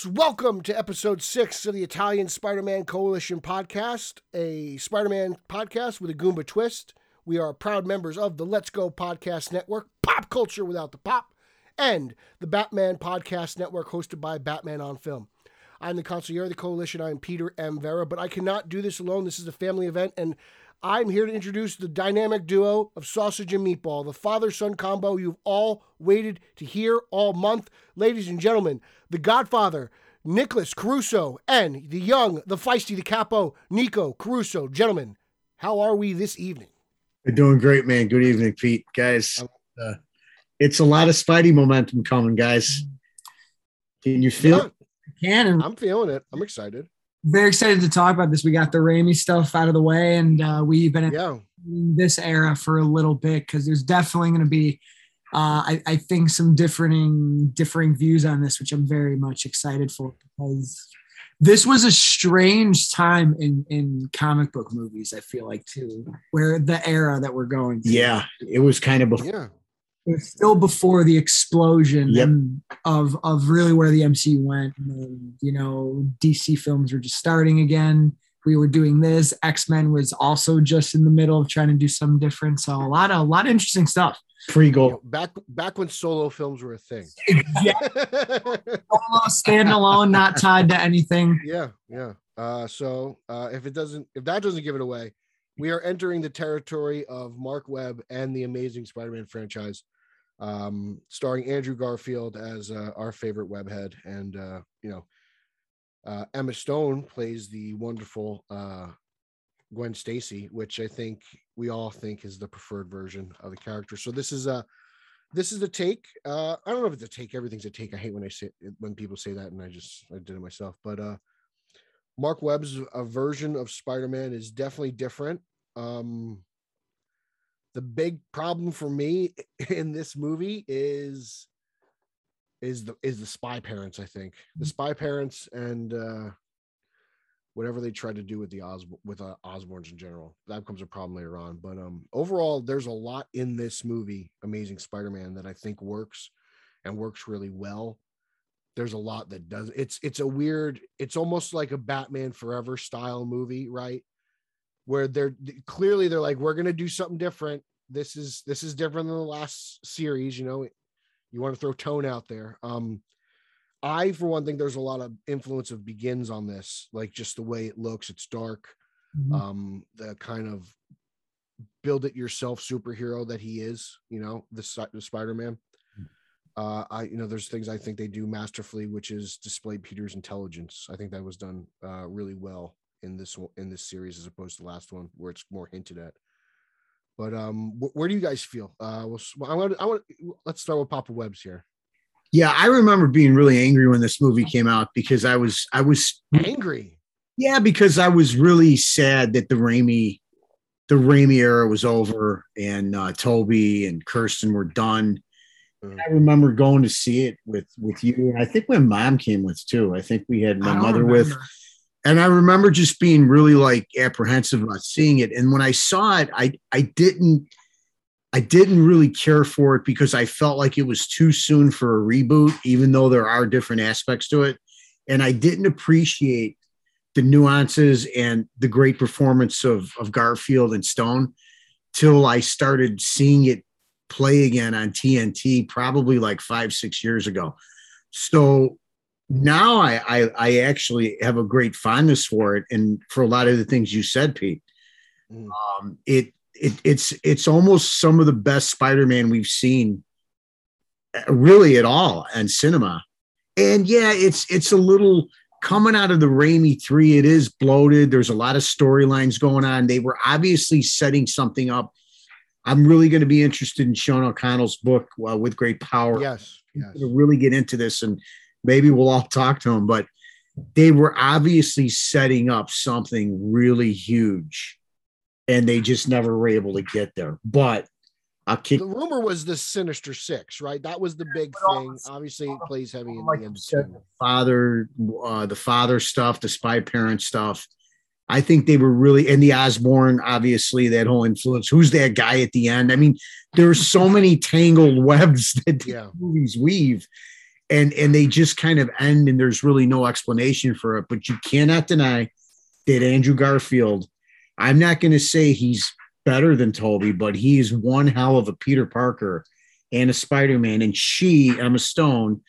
Verse. Welcome to episode six of the Italian Spider Man Coalition podcast, a Spider Man podcast with a Goomba twist. We are proud members of the Let's Go Podcast Network, Pop Culture Without the Pop, and the Batman Podcast Network hosted by Batman on Film. I'm the consigliere of the coalition. I'm Peter M. Vera, but I cannot do this alone. This is a family event, and I'm here to introduce the dynamic duo of sausage and meatball, the father son combo you've all waited to hear all month. Ladies and gentlemen, the Godfather, Nicholas Caruso, and the young, the feisty, the capo, Nico Caruso. Gentlemen, how are we this evening? We're doing great, man. Good evening, Pete. Guys, uh, it's a lot of Spidey momentum coming, guys. Can you feel Yeah, it? can I'm feeling it. I'm excited. Very excited to talk about this. We got the Raimi stuff out of the way, and uh, we've been Yeah. in this era for a little bit because there's definitely going to be, uh, I, I think, some differing differing views on this, which I'm very much excited for because this was a strange time in in comic book movies. I feel like too, where the era that we're going. through. Yeah, it was kind of before. Yeah. It was still before the explosion Yep. and- of of really where the MCU went. And you know, DC films were just starting again. We were doing this. X Men was also just in the middle of trying to do something different. So a lot of a lot of interesting stuff. Free You goal. back back when solo films were a thing. Yeah, solo, standalone, not tied to anything. yeah, yeah. Uh, so uh, if it doesn't, if that doesn't give it away, we are entering the territory of Marc Webb and the Amazing Spider-Man franchise, um, starring Andrew Garfield as uh, our favorite webhead, and uh, you know, uh, Emma Stone plays the wonderful uh, Gwen Stacy, which I think we all think is the preferred version of the character. So this is a this is the take. Uh, I don't know if it's a take. Everything's a take. I hate when I say when people say that, and I just I did it myself. But uh, Marc Webb's version of Spider-Man is definitely different. Um, the big problem for me in this movie is is the is the spy parents. I think the spy parents and uh, whatever they tried to do with the Os with uh, Osborns in general. That becomes a problem later on. But um, overall, there's a lot in this movie, Amazing Spider-Man, that I think works and works really well. There's a lot that does. It's it's a weird. It's almost like a Batman Forever style movie, right? Where they're clearly they're like, we're gonna do something different. This is this is different than the last series. You know, you want to throw tone out there. Um, I, for one think there's a lot of influence of begins on this, like just the way it looks. It's dark. Mhm. Um, the kind of build it yourself superhero that he is, you know, the, the Spider-Man. Uh, I, you know, there's things I think they do masterfully, which is display Peter's intelligence. I think that was done uh, really well in this one- in this series as opposed to the last one where it's more hinted at. But um, wh- where do you guys feel? Uh, well, I want, I want, let's start with Papa Webb's here. Yeah, I remember being really angry when this movie came out because I was I was Angry. yeah because I was really sad that the Raimi the Raimi era was over and uh, Tobey and Kirsten were done. Mm. I remember going to see it with with you, and I think my mom came with too. I think we had my mother with. And I remember just being really like apprehensive about seeing it. And when I saw it, I I didn't I didn't really care for it because I felt like it was too soon for a reboot, even though there are different aspects to it. And I didn't appreciate the nuances and the great performance of, of Garfield and Stone till I started seeing it play again on TNT, probably like five, six years ago. So now I, I I actually have a great fondness for it, and for a lot of the things you said, Pete. Mm. Um, it it it's it's almost some of the best Spider-Man we've seen, uh, really at all, and cinema. And yeah, it's it's a little coming out of the Raimi three. It is bloated. There's a lot of storylines going on. They were obviously setting something up. I'm really going to be interested in Sean O'Connell's book uh, with great power Yes. Yes. to really get into this and maybe we'll all talk to him but they were obviously setting up something really huge and they just never were able to get there but i'll kick the rumor was the Sinister Six, right? That was the big thing. Obviously, it plays heavy in like the you end. said, father uh, the father stuff the spy parent stuff i think they were really and the osborn obviously that whole influence who's that guy at the end i mean there's so many tangled webs that the Yeah. movies weave and and they just kind of end and there's really no explanation for it but you cannot deny that andrew garfield i'm not going to say he's better than tobey but he is one hell of a peter parker and a spider-man and she emma stone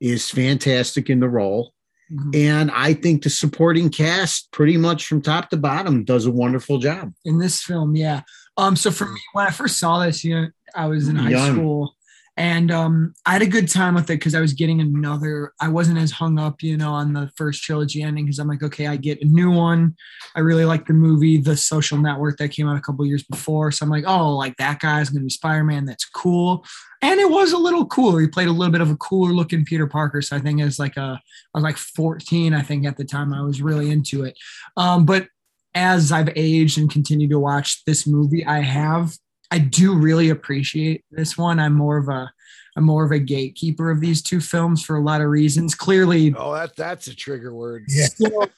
is fantastic in the role Mhm. and i think the supporting cast pretty much from top to bottom does a wonderful job in this film yeah um so for me when i first saw this you know i was in high Young. school and um i had a good time with it because i was getting another i wasn't as hung up you know on the first trilogy ending because i'm like okay i get a new one. I really like the movie the social network that came out a couple years before. So i'm like oh like that guy's gonna be spider-man. That's cool. And it was a little cooler. He played a little bit of a cooler looking peter parker. So i think it's like a i was like 14 i think at the time i was really into it. Um but as I've aged and continue to watch this movie, I have I do really appreciate this one. I'm more of a I'm more of a gatekeeper of these two films for a lot of reasons. Clearly, Oh, that that's a trigger word. Yeah. still,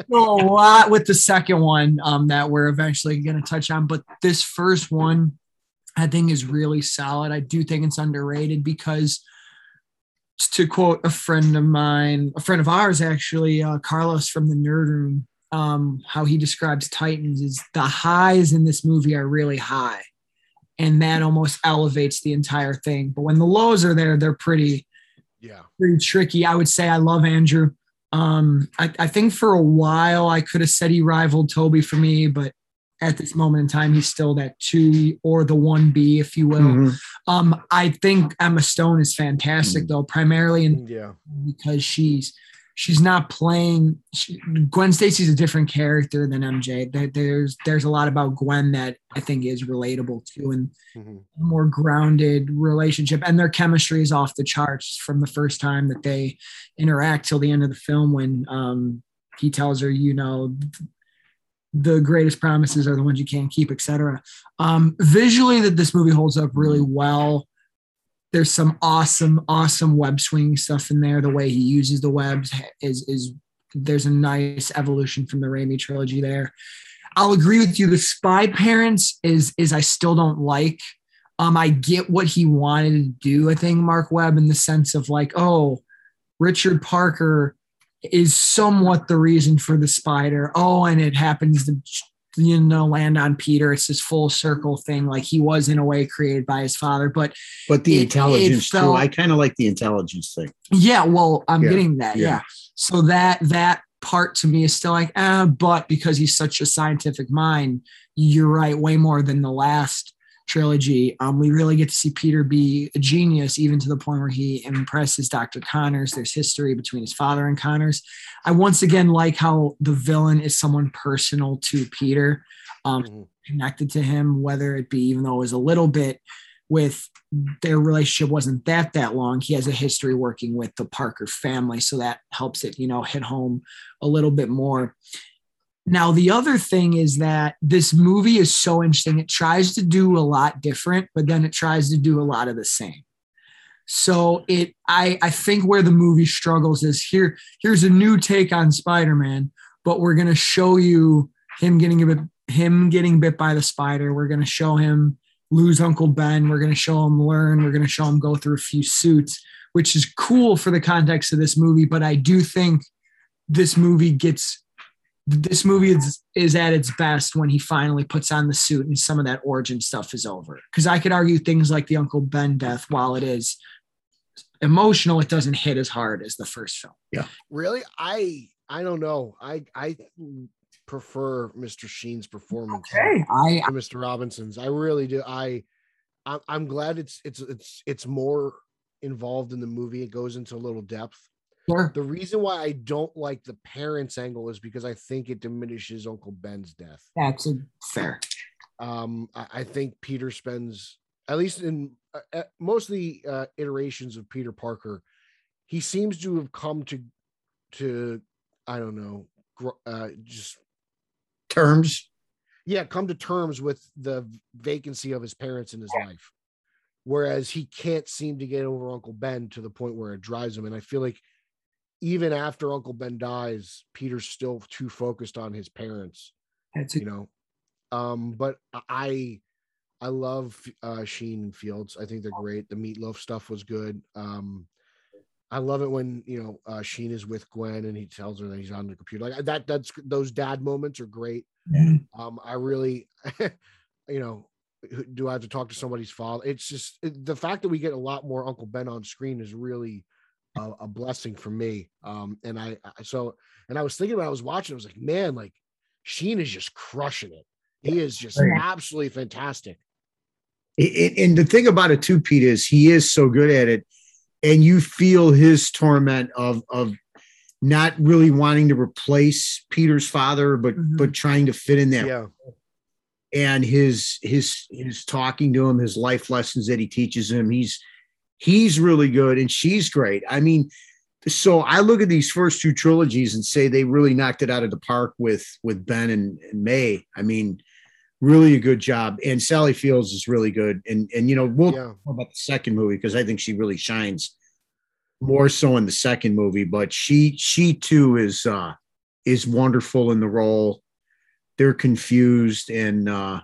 still a lot with the second one um, that we're eventually going to touch on, but this first one I think is really solid. I do think it's underrated because to quote a friend of mine, a friend of ours actually, uh, Carlos from the Nerd Room, um, how he describes Titans is the highs in this movie are really high, and that almost elevates the entire thing. But when the lows are there, they're pretty yeah. pretty tricky. I would say I love Andrew. Um, I, I think for a while I could have said he rivaled Tobey for me, but at this moment in time, he's still that two or the one B, if you will. Mhm. Um, I think Emma Stone is fantastic though, primarily in Yeah. because she's she's not playing she, Gwen Stacy's a different character than MJ. There, there's there's a lot about Gwen that I think is relatable too, and Mhm. a more grounded relationship. And their chemistry is off the charts from the first time that they interact till the end of the film when um, he tells her, you know, the greatest promises are the ones you can't keep, etc. Um, visually, that this movie holds up really well there's some awesome, awesome web swinging stuff in there. The way he uses the webs is is there's a nice evolution from the Raimi trilogy there. I'll agree with you. The Spy Parents is is I still don't like. Um, I get what he wanted to do. I think Marc Webb in the sense of like, oh, Richard Parker is somewhat the reason for the spider. Oh, and it happens to you know land on Peter. It's this full circle thing. Like he was in a way created by his father, but But the It- it intelligence too. I kind of like the intelligence thing. Yeah, well, I'm Yeah, getting that. Yeah. yeah. So that that part to me is still like, ah, but because he's such a scientific mind, you're right, way more than the last trilogy. Um, we really get to see Peter be a genius, even to the point where he impresses Dr. Connors. There's history between his father and Connors. I once again like how the villain is someone personal to Peter. Um, Mhm. connected to him, whether it be even though it was a little bit with their relationship wasn't that that long. He has a history working with the Parker family, so that helps it, you know, hit home a little bit more. Now, the other thing is that this movie is so interesting. It tries to do a lot different, but then it tries to do a lot of the same. So it, I, I think where the movie struggles is here. Here's a new take on Spider-Man, but we're gonna show you him getting a bit, him getting bit by the spider. We're gonna show him lose Uncle Ben. We're gonna show him learn. We're gonna show him go through a few suits, which is cool for the context of this movie. But I do think this movie gets this movie is, is at its best when he finally puts on the suit and some of that origin stuff is over. Because I could argue things like the Uncle Ben death, while it is emotional, it doesn't hit as hard as the first film. Yeah, really? I I don't know. I I prefer Mr. Sheen's performance okay. I Mr. Robinson's. I really do. I I'm, I'm glad it's it's it's it's more involved in the movie. It goes into a little depth. Sure. The reason why I don't like the parents angle is because I think it diminishes Uncle Ben's death. That's fair. Um, I, I think Peter spends at least in uh, uh, most of the uh, iterations of Peter Parker, he seems to have come to to I don't know, gr- uh, just Terms. yeah, come to terms with the vacancy of his parents in his life. Whereas he can't seem to get over Uncle Ben to the point where it drives him. And I feel like even after Uncle Ben dies, Peter's still too focused on his parents, That's you know. Um, but I I love uh Sheen and Fields. I think they're great. The meatloaf stuff was good. Um I love it when you know uh, Sheen is with Gwen and he tells her that he's on the computer. Like that. That's those dad moments are great. Mhm. Um, I really, you know, do I have to talk to somebody's father? It's just it- the fact that we get a lot more Uncle Ben on screen is really a, a blessing for me. Um, and I, I so and I was thinking when I was watching, I was like, man, like Sheen is just crushing it. He is just Right. absolutely fantastic. It- and the thing about it too, Pete, is he is so good at it, and you feel his torment of of not really wanting to replace Peter's father, but Mhm. but trying to fit in there, Yeah, and his his his talking to him, his life lessons that he teaches him. He's he's really good, and she's great. I mean, so I look at these first two trilogies and say they really knocked it out of the park with with Ben and, and May. I mean, really a good job. And Sally Fields is really good. And and you know, we'll yeah. talk about the second movie because I think she really shines more so in the second movie. But she she too is uh is wonderful in the role. They're confused and uh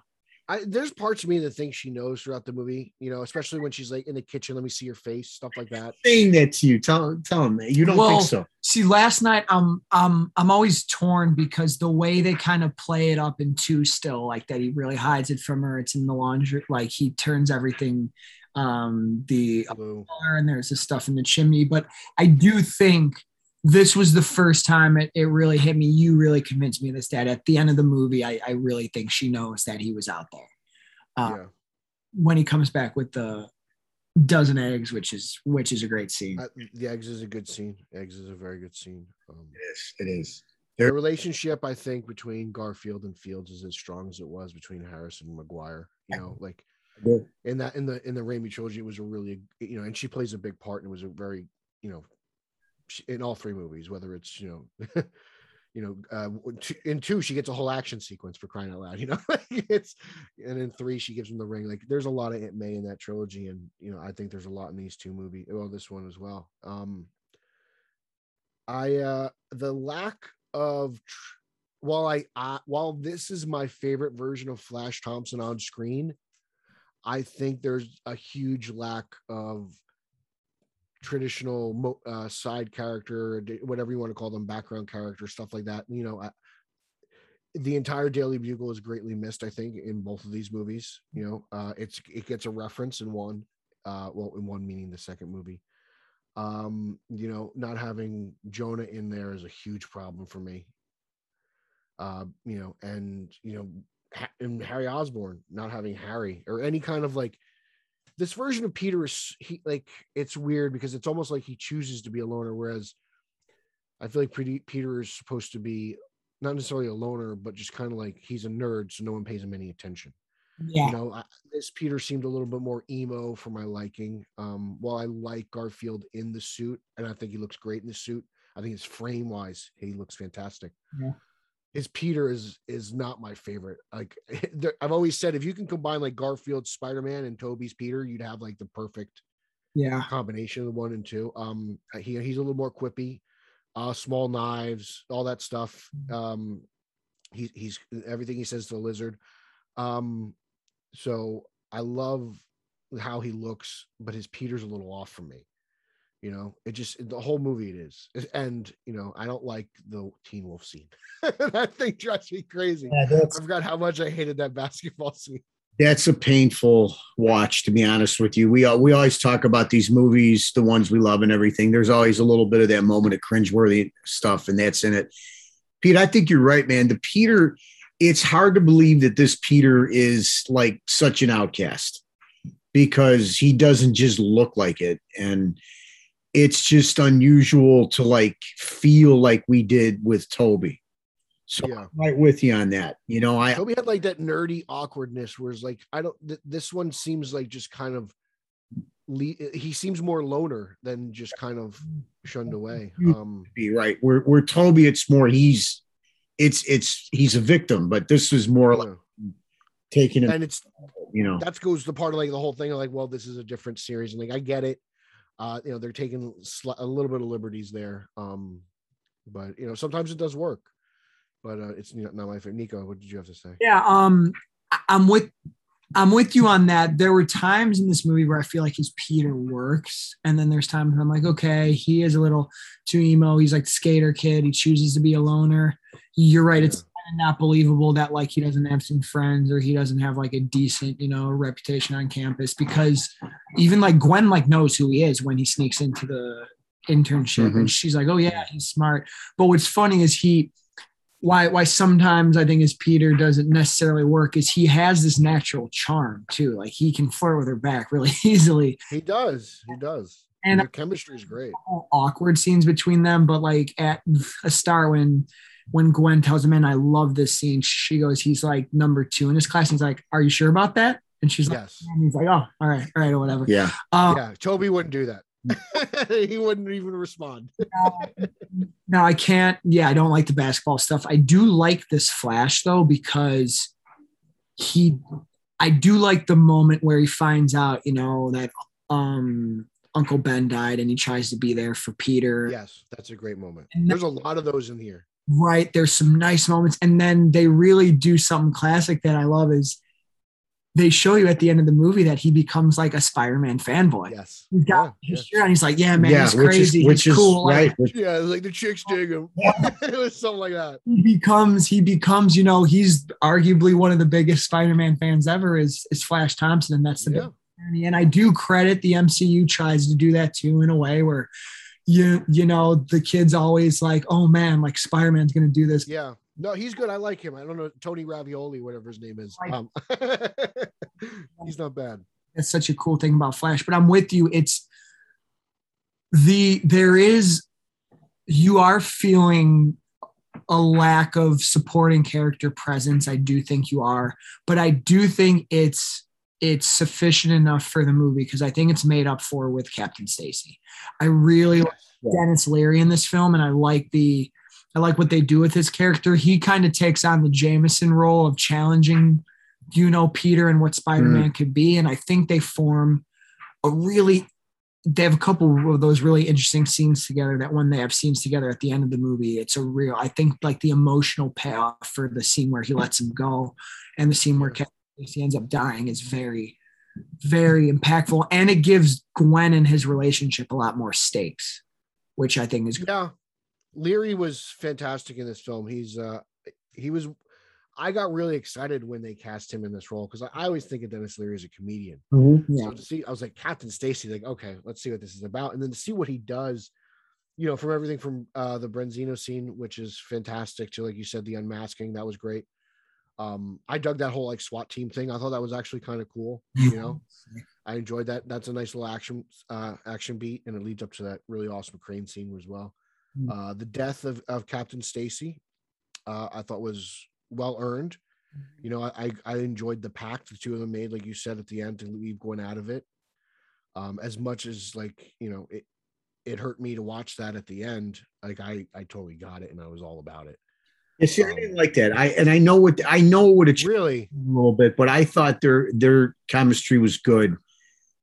I, there's parts of me that think she knows throughout the movie, you know, especially when she's like in the kitchen, let me see your face, stuff like that. saying that to you. Tell tell him you don't Well, think so. See, last night I'm I'm I'm always torn because the way they kind of play it up in two still, like that he really hides it from her. It's in the laundry, like he turns everything um the and there's this stuff in the chimney. But I do think this was the first time it, it really hit me. You really convinced me of this Dad. at the end of the movie, I, I really think she knows that he was out there. Uh, yeah. When he comes back with the dozen eggs, which is which is a great scene. Uh, the eggs is a good scene. Eggs is a very good scene. Um, It is. It is. the relationship I think between Garfield and Fields is as strong as it was between Harrison and Maguire. You know, like in that in the in the Raimi trilogy, it was a really you know, and she plays a big part and it was a very you know, she- in all three movies, whether it's you know. You know, uh, in two she gets a whole action sequence for crying out loud. You know, it's and in three she gives him the ring. Like, there's a lot of Aunt May in that trilogy, and you know, I think there's a lot in these two movies. Well, this one as well. Um, I uh the lack of tr- while I uh, while this is my favorite version of Flash Thompson on screen, I think there's a huge lack of traditional uh, side character, whatever you want to call them, background character, stuff like that. You know, I, the entire Daily Bugle is greatly missed. I think in both of these movies. You know, uh, it's it gets a reference in one, uh, well, in one meaning the second movie. Um, you know, not having Jonah in there is a huge problem for me. Uh, you know, and you know, and Harry Osborn not having Harry or any kind of like this version of Peter is he like it's weird because it's almost like he chooses to be a loner, whereas I feel like pretty Peter is supposed to be not necessarily a loner, but just kind of like he's a nerd, so no one pays him any attention Yeah. you know I, this peter seemed a little bit more emo for my liking um while i like garfield in the suit and i think he looks great in the suit i think his frame wise he looks fantastic Yeah. His peter is is not my favorite like i've always said if you can combine like garfield's spider-man and tobey's peter you'd have like the perfect Yeah. combination of the one and two. Um, he he's a little more quippy, uh, small knives, all that stuff. Um, he, he's everything he says to the lizard. Um, so I love how he looks, but his Peter's a little off for me. You know, it just the whole movie it is, and you know, I don't like the Teen Wolf scene. that thing drives me crazy. Yeah, I forgot how much I hated that basketball scene. that's a painful watch, to be honest with you. We we always talk about these movies, the ones we love and everything. There's always a little bit of that moment of cringeworthy stuff, and that's in it. Pete, I think you're right, man. The Peter, it's hard to believe that this Peter is like such an outcast because he doesn't just look like it. And it's just unusual to like feel like we did with Tobey. So Yeah. I'm right with you on that. You know, I Tobey had like that nerdy awkwardness, whereas like I don't. Th- this one seems like just kind of. Le- he seems more loner than just kind of shunned away. Um, be right. Where where Tobey, it's more he's it's it's he's a victim, but this is more like taking him, and it's you know. that goes the part of like the whole thing of like, well, this is a different series, and like I get it. Uh, you know, they're taking sli- a little bit of liberties there. Um, but you know, sometimes it does work. But uh, it's not my favorite. Nico, what did you have to say? Yeah, um, I'm with I'm with you on that. There were times in this movie where I feel like his Peter works, and then there's times I'm like, okay, he is a little too emo. He's like the skater kid. He chooses to be a loner. You're right. It's not believable that like he doesn't have some friends or he doesn't have like a decent, you know, reputation on campus because even like Gwen like knows who he is when he sneaks into the internship Mhm. and she's like, oh yeah, he's smart. But what's funny is he why why sometimes I think his Peter doesn't necessarily work is he has this natural charm too. Like he can flirt with her back really easily. He does. He does. And- And the chemistry is great. Awkward scenes between them, but like at a star when when Gwen tells him, "Man, I love this scene," she goes, "He's like number two in his class." And he's like, "Are you sure about that?" And she's like, Yes. and he's like, "Oh, all right, all right, or whatever." Yeah. Um, Yeah. Tobey wouldn't do that. he wouldn't even respond. Now I can't. Yeah, I don't like the basketball stuff. I do like this Flash though because he. I do like the moment where he finds out, you know, that um Uncle Ben died, and he tries to be there for Peter. Yes, that's a great moment. And There's a lot of those in here. Right. There's some nice moments, and then they really do something classic that I love is they show you at the end of the movie that he becomes like a Spider-Man fanboy. Yes. He's got Yeah, his shirt on. He's like, "Yeah, man, he's which crazy. is which he's is cool." Like, right. which- Yeah, it's like the chicks dig him. it was something like that. he becomes he becomes you know he's arguably one of the biggest spider-man fans ever is is flash thompson and that's the Yeah. big and i do credit the mcu tries to do that too in a way where you you know the kids always like oh man like spider-man's gonna do this Yeah. No, he's good. I like him. I don't know Tony Ravioli, whatever his name is. Um, he's not bad. that's such a cool thing about flash but i'm with you it's the there is you are feeling a lack of supporting character presence i do think you are but i do think it's it's sufficient enough for the movie because i think it's made up for with captain stacy. I really like denis leary in this film and i like the i like what they do with his character. He kind of takes on the jameson role of challenging you know peter and what spider-man mm. could be and i think they form a really they have a couple of those really interesting scenes together that when they have scenes together at the end of the movie. It's a real i think like the emotional payoff for the scene where he lets him go and the scene where Captain Stacy ends up dying is very very impactful and it gives gwen and his relationship a lot more stakes which i think is Yeah. Leary was fantastic in this film. He's uh he was I got really excited when they cast him in this role because I, I always think of Denis Leary as a comedian. yeah So to see, I was like Captain Stacy, like, okay, let's see what this is about. And then to see what he does, you know, from everything from uh the Brenzino scene, which is fantastic, to like you said, the unmasking, that was great. Um, I dug that whole like SWAT team thing. I thought that was actually kind of cool, you know. I enjoyed that. That's a nice little action uh action beat, and it leads up to that really awesome crane scene as well. Mm. Uh the death of, of Captain Stacy, uh, I thought was well earned. You know, I, I enjoyed the pact the two of them made, like you said at the end, to leave Gwen out of it. Um, as much as like you know, it it hurt me to watch that at the end. Like I I totally got it, and I was all about it. Yeah, see, I um, didn't like that. I and I know what I know what it's Really, a little bit, but I thought their their chemistry was good.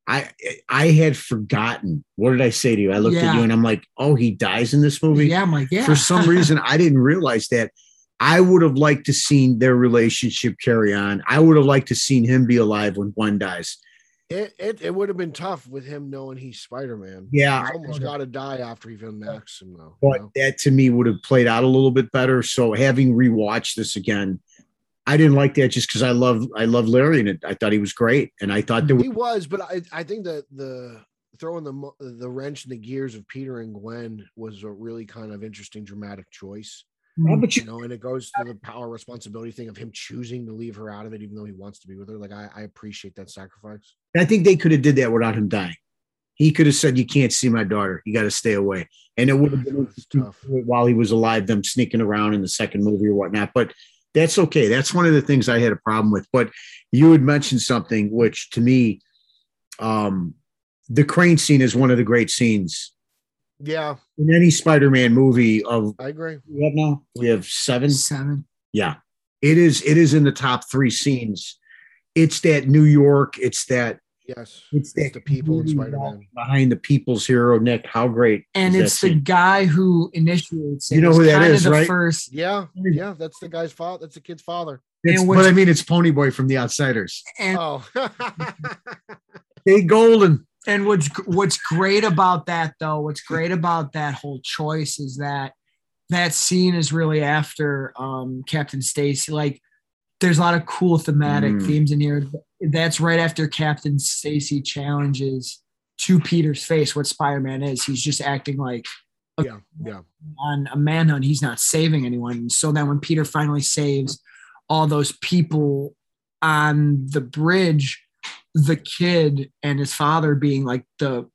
I I had forgotten. What did I say to you? I looked at you and I'm like, oh, he dies in this movie. yeah i'm like yeah For some reason, I didn't realize that. I would have liked to seen their relationship carry on. I would have liked to seen him be alive when one dies. It it, it would have been tough with him knowing he's Spider Man. Yeah, He's almost got to die after he unmasks him though. you but know? that to me would have played out a little bit better. So having rewatched this again, I didn't like that just because I love I love Larry and it. I thought he was great, and I thought there was He was, but I I think that the throwing the the wrench in the gears of Peter and Gwen was a really kind of interesting dramatic choice. Yeah, but you you, know, and it goes to the power responsibility thing of him choosing to leave her out of it, even though he wants to be with her. Like I, I appreciate that sacrifice. I think they could have did that without him dying. He could have said, "You can't see my daughter. You got to stay away," and it would have been tough. while he was alive, them sneaking around in the second movie or whatnot. But that's okay. That's one of the things I had a problem with. But you had mentioned something which, to me, um, the crane scene is one of the great scenes Yeah, in any Spider-Man movie. Of I agree. we have now we have seven. seven Yeah, it is. It is in the top three scenes. It's that New York. It's that Yes, It's, it's the people in Spider-Man. behind the people's hero, Nick. How great! and is it's that the scene? guy who initiates it. You know It's who that the right? First, Yeah, yeah, that's the guy's father. That's the kid's father. It's- but I mean, it's Ponyboy from The Outsiders. and Oh, Hey, Golden. And what's what's great about that though, what's great about that whole choice is that that scene is really after um, Captain Stacy. Like, there's a lot of cool thematic Mm. themes in here. That's right after Captain Stacy challenges to Peter's face what Spider-Man is. He's just acting like yeah, yeah, on a manhunt. He's not saving anyone. So then when Peter finally saves all those people on the bridge, the kid and his father being like the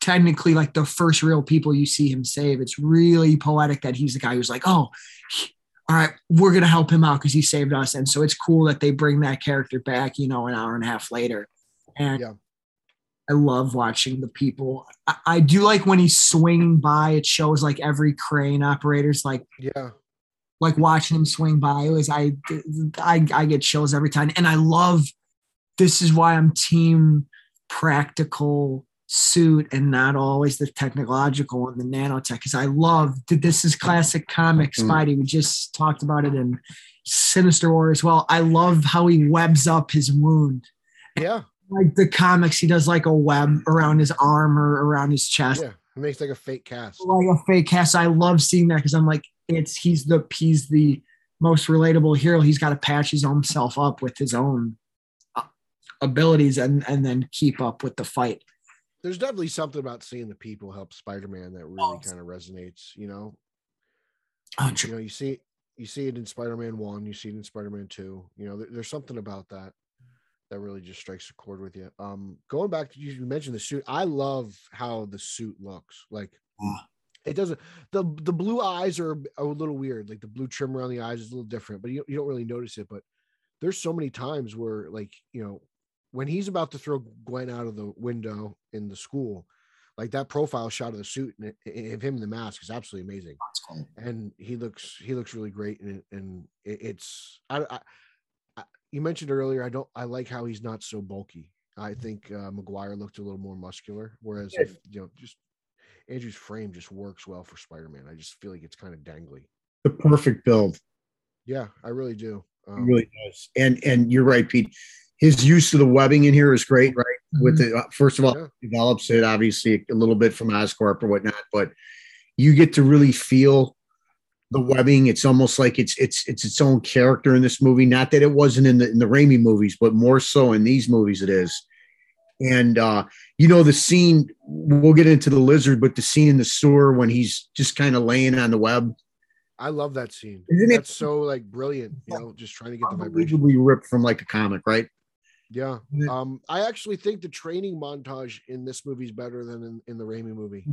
technically like the first real people you see him save. It's really poetic that he's the guy who's like, oh, all right, we're gonna help him out because he saved us. And so it's cool that they bring that character back, you know, an hour and a half later. And Yeah. I love watching the people. I, I do like when he's swinging by. It shows like every crane operator's like yeah. like watching him swing by. It was I I I get chills every time, and I love. This is why I'm team practical suit and not always the technological one, the nanotech. Because I love that this is classic comic Mm. Spidey. We just talked about it in Sinister War as well. I love how he webs up his wound Yeah, like the comics, he does like a web around his arm or around his chest, yeah. It makes like a fake cast. like a fake cast. I love seeing that because I'm like, it's he's the he's the most relatable hero. He's got to patch his own self up with his own abilities and and then keep up with the fight. There's definitely something about seeing the people help Spider-Man that really Oh. kind of resonates. You know, Oh, you know, you see you see it in Spider-Man One, you see it in Spider-Man Two. You know, there- there's something about that that really just strikes a chord with you. Um, going back to you, you mentioned the suit. I love how the suit looks. Like it doesn't the the blue eyes are a little weird. Like the blue trim around the eyes is a little different, but you, you don't really notice it. But there's so many times where like you know when he's about to throw Gwen out of the window in the school, like that profile shot of the suit and it- of him in the mask is absolutely amazing cool. and he looks he looks really great and it- and it, it's I, I, I you mentioned earlier I don't I like how he's not so bulky. I think uh, Maguire looked a little more muscular, whereas if you know just Andrew's frame just works well for Spider-Man. I just feel like it's kind of dangly. The perfect build. Yeah, I really do. It Um, really does. And and you're right, Pete. His use of the webbing in here is great, right? With the uh, first of all, Yeah. develops it obviously a little bit from Oscorp or whatnot, but you get to really feel the webbing. It's almost like it's it's it's its own character in this movie. Not that it wasn't in the in the Raimi movies, but more so in these movies it is. And uh, you know, the scene, we'll get into the lizard, but the scene in the sewer when he's just kind of laying on the web, I love that scene. Isn't it- That's so like brilliant, you know, just trying to get the vibration. ripped from like a comic, right? Yeah. Yeah. Um, I actually think the training montage in this movie is better than in, in the Raimi movie.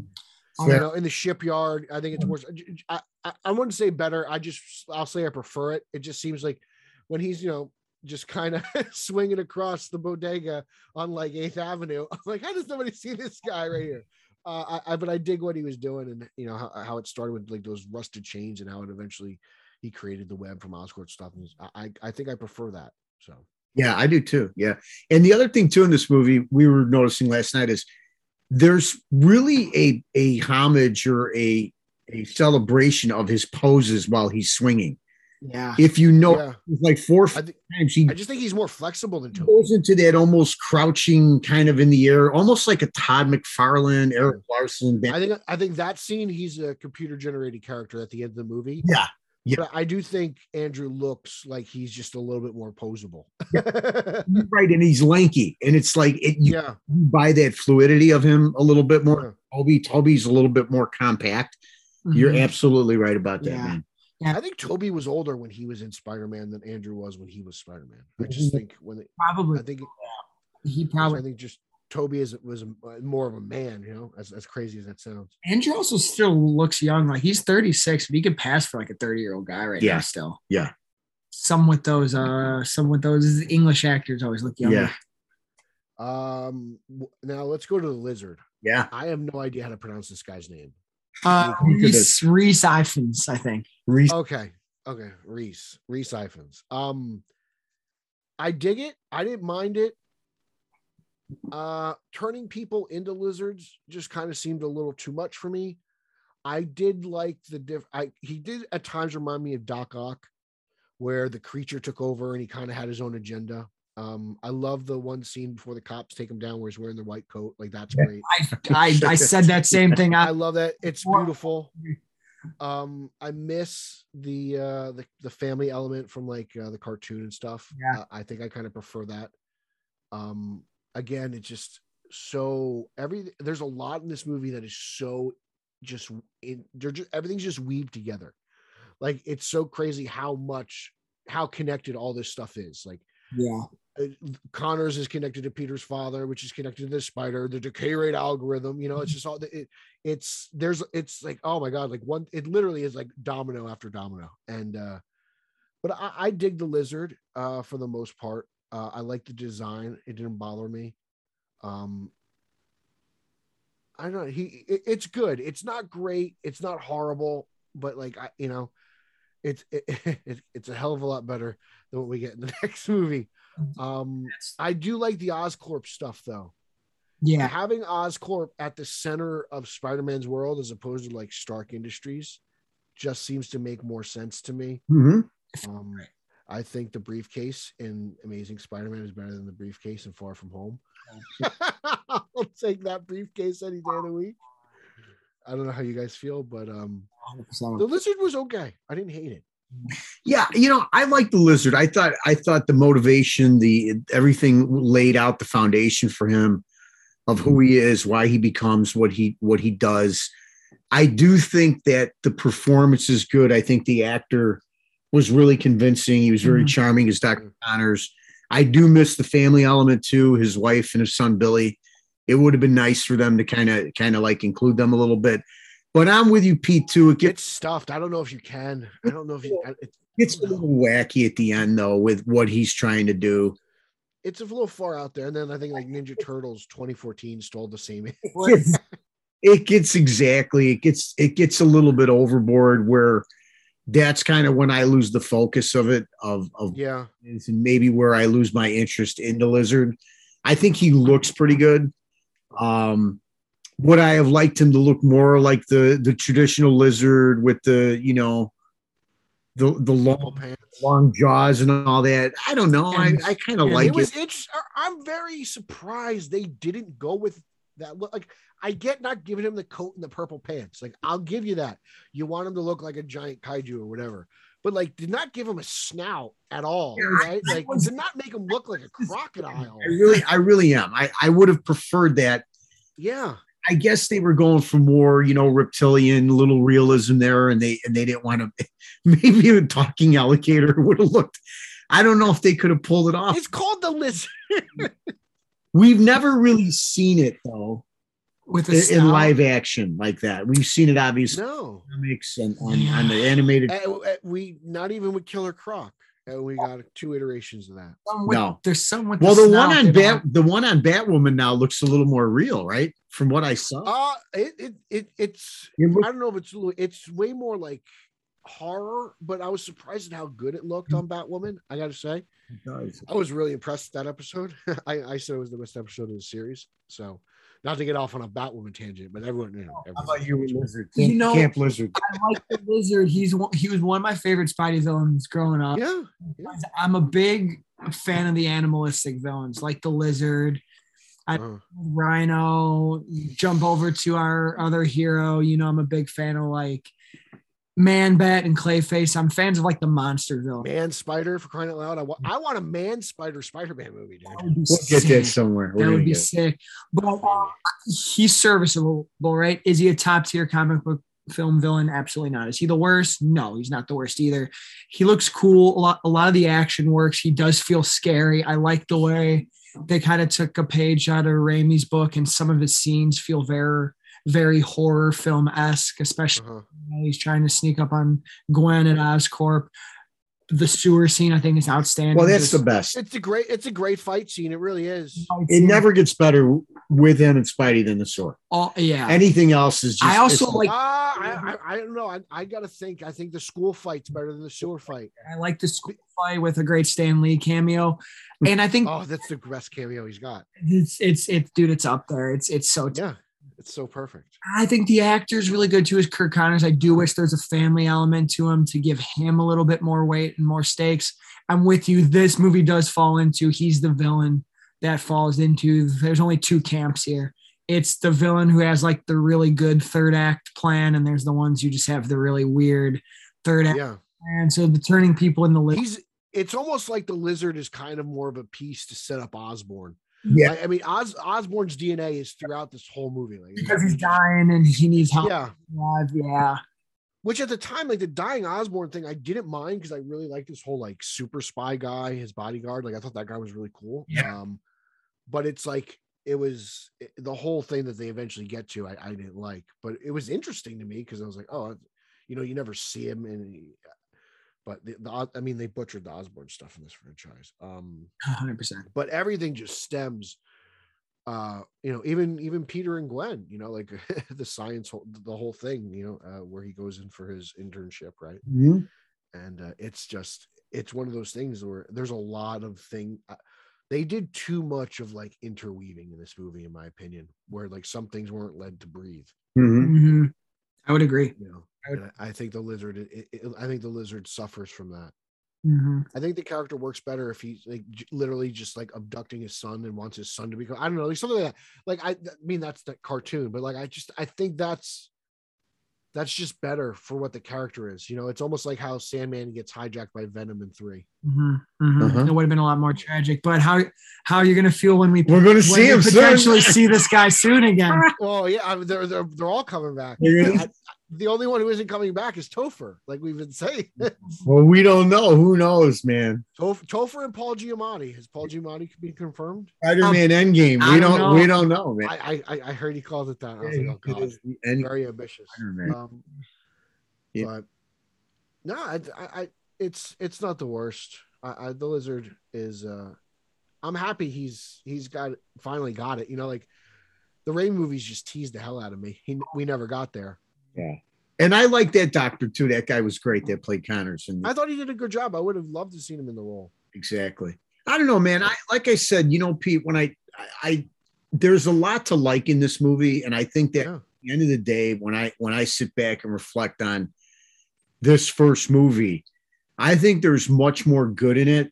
Oh, you Yeah. know, in the shipyard. I think it's worse. I, I, I wouldn't say better. I just, I'll say I prefer it. It just seems like when he's, you know, just kind of swinging across the bodega on like Eighth Avenue. I'm like, how does nobody see this guy right here? Uh, I, I, but I dig what he was doing, and you know how, how it started with like those rusted chains, and how it eventually he created the web from Oscorp stuff. And I, I, think I prefer that. So Yeah, I do too. Yeah. And the other thing too in this movie we were noticing last night is there's really a a homage or a a celebration of his poses while he's swinging. Yeah. If you know, yeah, like four I think times he I just think he's more flexible than Tobey. goes into that almost crouching kind of in the air, almost like a Todd McFarlane, Erik Larsen. I think I think that scene he's a computer generated character at the end of the movie. Yeah. Yeah. But I do think Andrew looks like he's just a little bit more posable. You're right, and he's lanky, and it's like it, you yeah. buy that fluidity of him a little bit Yeah. more. Tobey, Tobey's a little bit more compact. You're Mhm. absolutely right about that, Yeah. man. I think Tobey was older when he was in Spider-Man than Andrew was when he was Spider-Man. I just think when they, probably I think he probably I think just Tobey is was a- more of a man, you know, as, as crazy as that sounds. Andrew also still looks young. Like he's 36, but he could pass for like a 30 year old guy right Yeah. now still. Yeah. Some with those uh some with those English actors always look young. Yeah. Um now let's go to the lizard. Yeah. I have no idea how to pronounce this guy's name. Uh Look at Reese, Rhys Ifans, I think. Reese Okay. Okay. Reese. Rhys Ifans. Um I dig it. I didn't mind it. Uh, turning people into lizards just kind of seemed a little too much for me. I did like the diff. I he did at times remind me of Doc Ock, where the creature took over and he kind of had his own agenda. Um, I love the one scene before the cops take him down where he's wearing the white coat. Like that's great. I, I, I said that same thing. I I, love that. It's beautiful. Um, I miss the uh the, the family element from like uh, the cartoon and stuff. Yeah. Uh, I think I kind of prefer that. Um, again, it's just so every there's a lot in this movie that is so just in they're just everything's just weaved together. Like it's so crazy how much how connected all this stuff is. Like yeah. uh, Connors is connected to Peter's father, which is connected to the spider, the decay rate algorithm. You know, it's just all it, it's there's it's like oh my god, like one it literally is like domino after domino. And uh but I, I dig the lizard uh for the most part. Uh I like the design, it didn't bother me. Um I don't know, he it- it's good. It's not great, it's not horrible, but like I you know, it's it, it, it's a hell of a lot better than what we get in the next movie. Um, I do like the Oscorp stuff though. Yeah. Having Oscorp at the center of Spider-Man's world as opposed to like Stark Industries just seems to make more sense to me. Mhm. Um, I think the briefcase in Amazing Spider-Man is better than the briefcase in Far From Home. I'll take that briefcase any day of the week. I don't know how you guys feel, but um, 100%. the lizard was okay. I didn't hate it. Yeah, you know, I like the lizard. I thought I thought the motivation, the everything laid out the foundation for him of who he is, why he becomes what he what he does. I do think that the performance is good. I think the actor was really convincing. He was very Mhm. charming as Dr. Connors. I do miss the family element too, his wife and his son Billy. It would have been nice for them to kind of kind of like include them a little bit. But I'm with you, Pete, too. It gets It's stuffed. I don't know if you can. I don't know if you. I- It's, It's a little wacky at the end, though, with what he's trying to do. it's a little far out there. And then I think like Ninja Turtles 2014 stole the same. It gets exactly it gets it gets a little bit overboard where that's kind of when I lose the focus of it of of yeah. and maybe where I lose my interest in the lizard. I think he looks pretty good. Um would I have liked him to look more like the the traditional lizard with the you know the the long pants. long jaws and all that? I don't know. I, I kind of like it was it. interesting. I'm very surprised they didn't go with that look. Like I get not giving him the coat and the purple pants. Like I'll give you that. You want him to look like a giant kaiju or whatever. But like, did not give him a snout at all, Yeah, right? I Like, was- did not make him look like a crocodile. I really, I really am. I, I would have preferred that. Yeah, I guess they were going for more, you know, reptilian little realism there, and they and they didn't want to. Maybe a talking alligator would have looked. I don't know if they could have pulled it off. it's called the lizard. We've never really seen it though with a in, in live action like that. We've seen it obviously No, in comics and on, on the animated. Uh, we not even with Killer Croc. Uh, we got two iterations of that. With- No. There's some with Well, the one on Bat, don't- the one on Batwoman now looks a little more real, right? From what I saw. Uh it it, it it's It look- I don't know if it's it's way more like horror, but I was surprised at how good it looked on Batwoman. I gotta say. I was really impressed with that episode. I, I said it was the best episode of the series. So, not to get off on a Batwoman tangent, but everyone, you know, How about you, Lizard? You know- Camp Lizard. I like the lizard. He's one, he was one of my favorite Spidey villains growing up. Yeah, I'm a big fan of the animalistic villains, like the lizard, uh, Rhino. Jump over to our other hero. You know, I'm a big fan of like Man Bat and Clayface. I'm fans of like the monster villain. Man Spider for crying out loud. I want I want a Man Spider Spider Man movie, dude. That would be We'll get sick. that somewhere. We're That would be get sick. But uh, he's serviceable, right? Is he a top tier comic book film villain? Absolutely not. Is he the worst? No, he's not the worst either. He looks cool. A lot, a lot of the action works. He does feel scary. I like the way they kind of took a page out of Raimi's book, and some of his scenes feel very, very horror film esque, especially Uh-huh. when he's trying to sneak up on Gwen at Oscorp. the sewer scene I think is outstanding. Well, that's Just the best. It's a great it's a great fight scene. It really is. It never gets better with him and Spidey than the sewer. all, yeah. Anything else is just. I also like- Ah, I, I, I don't know. I, I gotta think. I think the school fight's better than the sewer fight. I like the school fight with a great Stan Lee cameo. And I think Oh, that's the best cameo he's got. it's it's it's dude, it's up there. It's it's so Yeah, it's so perfect. I think the actor's really good too. Is Curt Connors? I do wish there's a family element to him to give him a little bit more weight and more stakes. I'm with you. This movie does fall into he's the villain that falls into. There's only two camps here. It's the villain who has like the really good third act plan, and there's the ones who just have the really weird third act Yeah, plan. So the turning people in the list. he's. It's almost like the lizard is kind of more of a piece to set up Osborn. Yeah. I, I mean, Os, Osborn's DNA is throughout this whole movie. Like, because he's dying and he needs help. Yeah. Yeah. which at the time, like the dying Osborne thing, I didn't mind because I really liked this whole like super spy guy, his bodyguard. Like I thought that guy was really cool. Yeah. Um, but it's like it was it- the whole thing that they eventually get to. I, I didn't like, but it was interesting to me because I was like, oh, you know, you never see him, and but the, the I mean, they butchered the Osborn stuff in this franchise. Um, 100%. but everything just stems uh you know even even peter and gwen you know like the science the whole thing you know uh, where he goes in for his internship right Mhm. and uh, it's just it's one of those things where there's a lot of thing uh, they did too much of like interweaving in this movie in my opinion where like some things weren't led to breathe Mhm. hmm I would agree. you know I would- I, I think the lizard it, it, i think the lizard suffers from that hmm I think the character works better if he's like j- literally just like abducting his son and wants his son to become. I don't know, like something like that. Like I, I mean, that's the cartoon, but like I just I think that's that's just better for what the character is. You know, it's almost like how Sandman gets hijacked by Venom in three. hmm hmm Uh-huh. It would have been a lot more tragic. But how how are you going to feel when we We're going to see we him soon. potentially see this guy soon again? Well, yeah, I mean, they're they're they're all coming back. They're I- the only one who isn't coming back is Topher, like we've been saying. Well, we don't know. Who knows, man? Topher, Topher and Paul Giamatti. Has Paul Giamatti been confirmed? Spider-Man Endgame. I We don't don't. know. we don't know, man. I I I heard he called it that. I was like, oh god, the end- very ambitious. Um, Yeah. But no, I, I, I, it's it's not the worst. I, I, the lizard is. uh I'm happy he's he's got finally got it. You know, like the Raimi movies just teased the hell out of me. He we never got there. Yeah. And I like that doctor too. That guy was great. That played Connors. And I thought he did a good job. I would have loved to seen him in the role. exactly. I don't know, man. I like I said, you know, Pete. When I, I, I there's a lot to like in this movie, and I think that Yeah. at the end of the day, when I when I sit back and reflect on this first movie, I think there's much more good in it.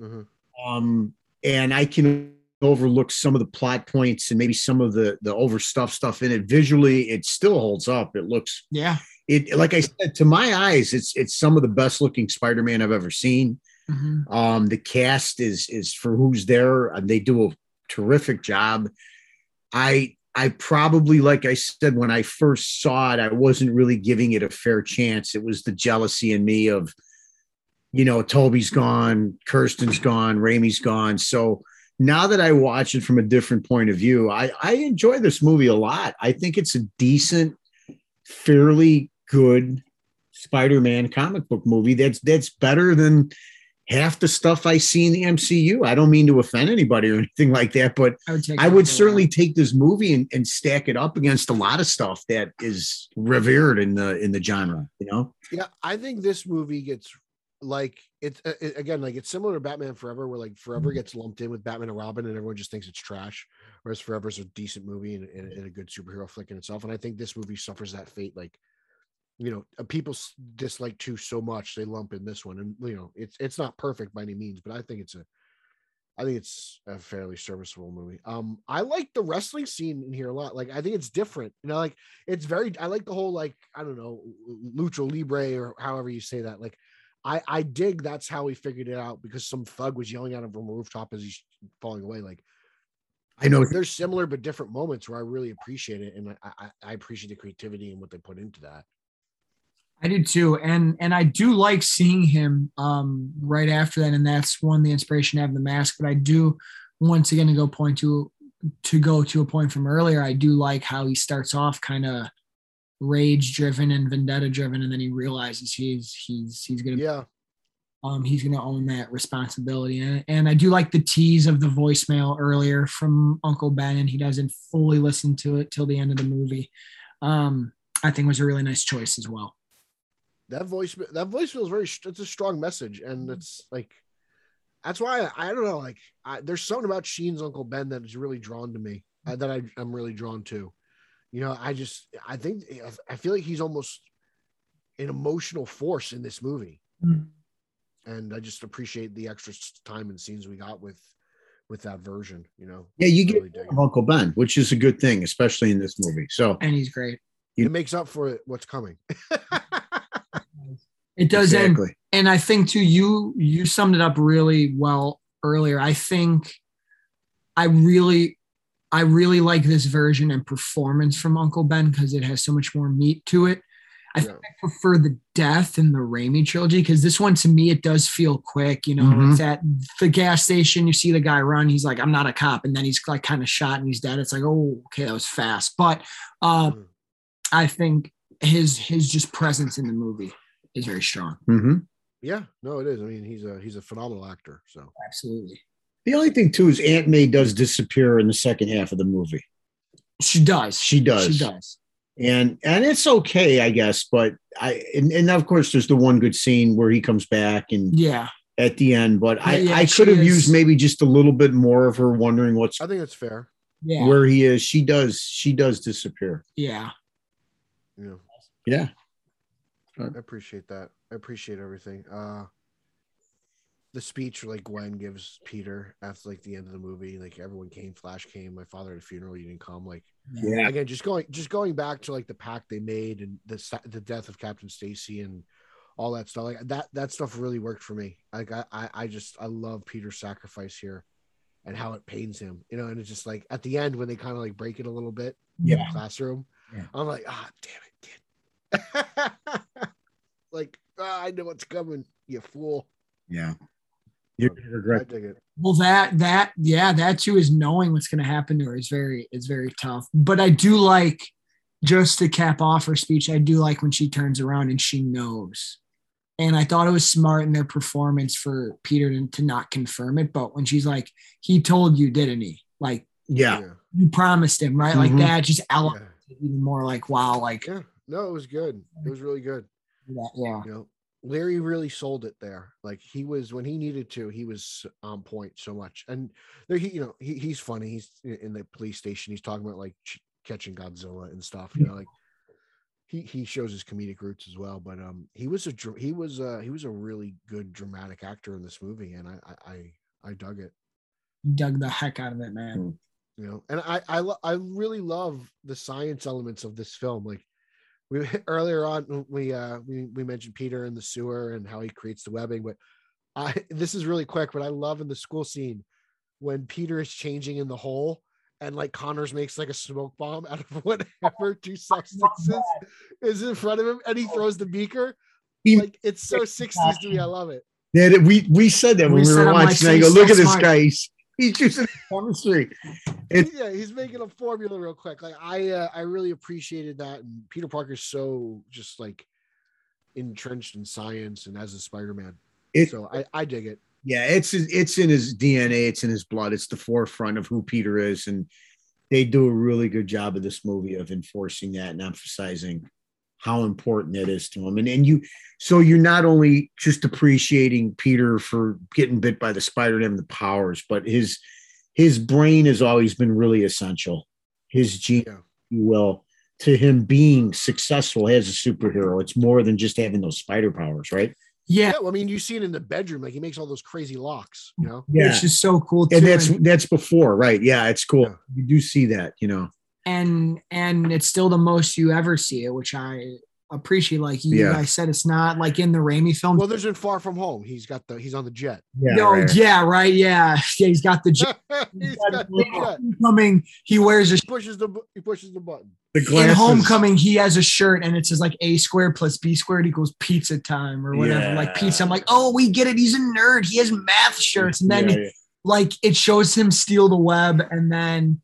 Mhm. Um, and I can overlook some of the plot points and maybe some of the the overstuffed stuff in it. Visually, it still holds up. It looks Yeah. it like I said to my eyes, it's it's some of the best looking Spider-Man I've ever seen. hmm Um, the cast is is for who's there, and they do a terrific job. I I probably, like I said, when I first saw it, I wasn't really giving it a fair chance. It was the jealousy in me of, you know, Tobey's gone, Kirsten's gone, Raimi's gone. So now that I watch it from a different point of view, I, I enjoy this movie a lot. I think it's a decent, fairly good Spider-Man comic book movie. That's that's better than half the stuff I see in the MCU. I don't mean to offend anybody or anything like that, but I would take. I would over certainly take this movie and, and stack it up against a lot of stuff that is revered in the in the genre. You know, Yeah, I think this movie gets like it's uh, it, again like it's similar to Batman Forever, where like Forever gets lumped in with Batman and Robin, and everyone just thinks it's trash. Whereas Forever's a decent movie and, and, and a good superhero flick in itself. And I think this movie suffers that fate. Like, you know, uh, people dislike two so much they lump in this one, and you know, it's it's not perfect by any means, but I think it's a I think it's a fairly serviceable movie. Um, I like the wrestling scene in here a lot. Like, I think it's different. You know, like it's very. I like the whole like I don't know, lucha libre or however you say that. Like, I I dig that's how he figured it out because some thug was yelling at him from a rooftop as he's falling away. Like, I know there's similar but different moments where I really appreciate it, and I I, I appreciate the creativity and what they put into that. I do too, and and I do like seeing him um, right after that, and that's one the inspiration to have the mask. But I do once again to go point to to go to a point from earlier. I do like how he starts off kind of rage driven and vendetta driven, and then he realizes he's he's he's gonna Yeah, um, he's to own that responsibility. And, and I do like the tease of the voicemail earlier from Uncle Ben, and he doesn't fully listen to it till the end of the movie. Um, I think was a really nice choice as well. That voice, that voice feels very. It's a strong message, and it's like that's why I, I don't know. Like, I, there's something about Sheen's Uncle Ben that is really drawn to me. Uh, that I, I'm really drawn to. You know, I just, I think, I feel like he's almost an emotional force in this movie. Mm-hmm and I just appreciate the extra time and scenes we got with with that version. You know, yeah, you really get Uncle Ben, which is a good thing, especially in this movie. So, and he's great. It makes up for what's coming. it does, exactly. and and I think too, you you summed it up really well earlier. I think I really I really like this version and performance from Uncle Ben because it has so much more meat to it. I think I prefer the death in the Raimi trilogy because this one to me it does feel quick. You know, mm-hmm. it's at the gas station. You see the guy run. He's like, "I'm not a cop," and then he's like kind of shot and he's dead. It's like, oh, okay, that was fast. But um, mm-hmm. I think his his just presence in the movie is very strong. Mm-hmm. Yeah, no, it is. I mean, he's a he's a phenomenal actor. So absolutely. The only thing too is Aunt May does disappear in the second half of the movie. She does. She does. She does and and it's okay, I guess. But I and, and of course there's the one good scene where he comes back and yeah at the end. But I yeah, I could have used maybe just a little bit more of her wondering what's. I think it's fair. Yeah, where he is, she does she does disappear. Yeah. Yeah. Yeah. I appreciate that. I appreciate everything. Uh the speech like Gwen gives Peter after like the end of the movie, like everyone came, Flash came, my father at a funeral, you didn't come. Like, yeah, again, just going, just going back to like the pact they made and the the death of Captain Stacy and all that stuff. Like that, that stuff really worked for me. Like I, I, I just I love Peter's sacrifice here and how it pains him, you know. And it's just like at the end when they kind of like break it a little bit, yeah, in the classroom. Yeah. I'm like, ah, damn it, kid. like ah, I know what's coming, you fool. Yeah. You're gonna regret. it. Well, that that yeah, that too is knowing what's going to happen to her is very is very tough. But I do like just to cap off her speech. I do like when she turns around and she knows. And I thought it was smart in their performance for Peter to, to not confirm it. But when she's like, "He told you, didn't he?" Like, yeah, you promised him, right? Mm-hmm. Like that just elevates yeah. even more. Like, wow, like yeah, no, it was good. It was really good. Yeah, yeah. You know, Leary really sold it there. Like he was when he needed to, he was on point so much. And there, he, you know, he, he's funny. He's in the police station. He's talking about like catching Godzilla and stuff. You know, like he he shows his comedic roots as well. But um, he was a he was uh he was a really good dramatic actor in this movie, and I I I dug it. Dug the heck out of it, man. Hmm. You know, and I I I really love the science elements of this film. Like we earlier on we uh we, we mentioned peter in the sewer and how he creates the webbing but i this is really quick but i love in the school scene when peter is changing in the hole and like connors makes like a smoke bomb out of whatever two substances is in front of him and he throws the beaker. Like it's so 60s to me. I love it. Yeah we we said that when we, we were watching like, i go look at this guy he's, he's using chemistry yeah, he's making a formula real quick. Like I, uh, I really appreciated that. And Peter Parker's so just like entrenched in science and as a Spider-Man. It, so I, I dig it. Yeah, it's it's in his DNA. It's in his blood. It's the forefront of who Peter is, and they do a really good job of this movie of enforcing that and emphasizing how important it is to him. And and you, so you're not only just appreciating Peter for getting bit by the spider and having the powers, but his his brain has always been really essential. His gene, yeah. you will, to him being successful as a superhero. It's more than just having those spider powers, right? Yeah. yeah well, I mean, you see it in the bedroom, like he makes all those crazy locks, you know? Yeah. It's just so cool. Too. And that's that's before, right? Yeah, it's cool. Yeah. You do see that, you know. And and it's still the most you ever see it, which I appreciate. Like you yeah. guys said, it's not like in the Raimi film. Well, there's in Far From Home. He's got the he's on the jet. Yeah, no, right. yeah, right, yeah, yeah. He's got the jet. he's got the jet. Homecoming. He wears a he pushes the he pushes the button. The in Homecoming, he has a shirt and it says like A squared plus B squared equals pizza time or whatever. Yeah. Like pizza. I'm like, oh, we get it. He's a nerd. He has math shirts, and then yeah, like it shows him steal the web, and then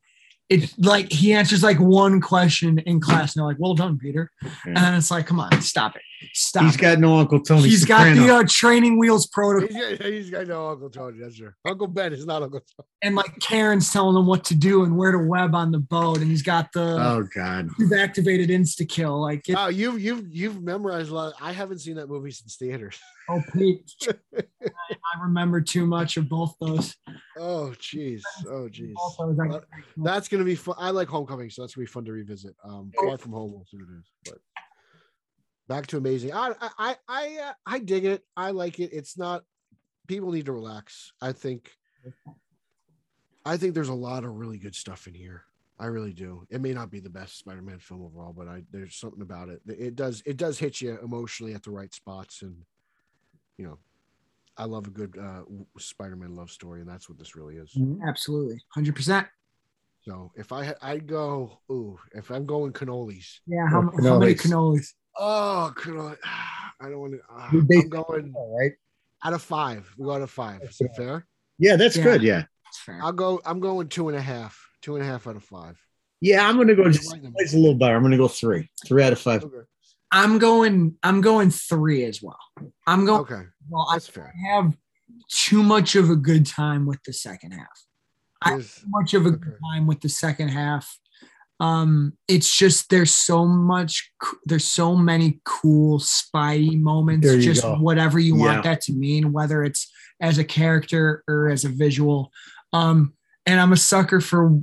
it's like he answers like one question in class and they're like, well done, Peter. And it's like, come on, stop it. Stop. He's got no Uncle Tony. He's got the uh, training wheels protocol, He's got, he's got no Uncle Tony. That's true. Uncle Ben is not Uncle Tony. and like Karen's telling him what to do and where to web on the boat, and he's got the Oh God. you've activated insta kill. Like, it, Wow, you've you've you've memorized a lot. I haven't seen that movie since theaters. oh, Pete, I, I remember too much of both those. Oh jeez. Oh jeez. Both those. I- Well, That's gonna be fun. I like Homecoming, so that's gonna be fun to revisit. Um, Far from Home, we'll see what it is. But back to Amazing. I I I I, uh, I dig it. I like it. It's not. People need to relax. I think. I think there's a lot of really good stuff in here. I really do. It may not be the best Spider-Man film overall, but I there's something about it. It does it does hit you emotionally at the right spots, and you know, I love a good uh, Spider-Man love story, and that's what this really is. Absolutely, hundred percent. So if I I'd go. Ooh, if I'm going cannolis. Yeah. How, Oh, how many cannolis. Cannolis? Oh, cannoli. I don't want to. Uh, Who I'm going All right. out of five. We go out of five. Is it fair? Yeah, that's Yeah. good. Yeah. That's. I'll go. I'm going two and a half. Two and a half out of five. Yeah, I'm gonna go just Right in the it's a little better. I'm gonna go three. Three out of five. Okay. I'm going. I'm going three as well. I'm going. Okay, Well, I that's fair. have too much of a good time with the second half. I- There's- Too much of a good time with the second half. Um, it's just there's so much. There's so many cool Spidey moments. There you just go. whatever you Yeah. want that to mean, whether it's as a character or as a visual. Um, and I'm a sucker for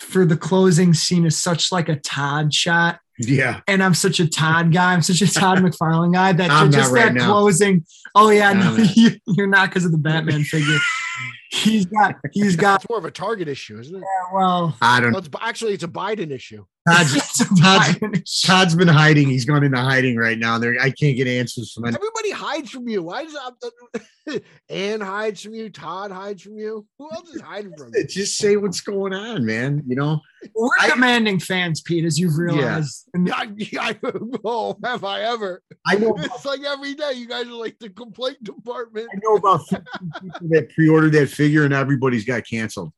for the closing scene is such like a Todd shot Yeah. and I'm such a Todd guy. I'm such a Todd McFarlane guy that I'm just not right that now. closing. Oh yeah, no, I'm not. you, you're not because of the Batman figure. He's got, he's got. It's more of a Target issue, isn't it? Well, I don't Well, it's, actually, it's a Biden issue. Todd's, a Todd's- Batman issue. Todd's been hiding. He's gone into hiding right now. There, I can't get answers from anyone. Everybody hides from you. Why does uh, that? Anne hides from you? Todd hides from you? Who else is hiding from you? Just say what's going on, man. You know, We're I- commanding fans, Pete, as you've realized. And I, I, oh, have I ever? I know. It's like every day you guys are like the complaint department. I know about people that pre-ordered that figure, and everybody's got canceled.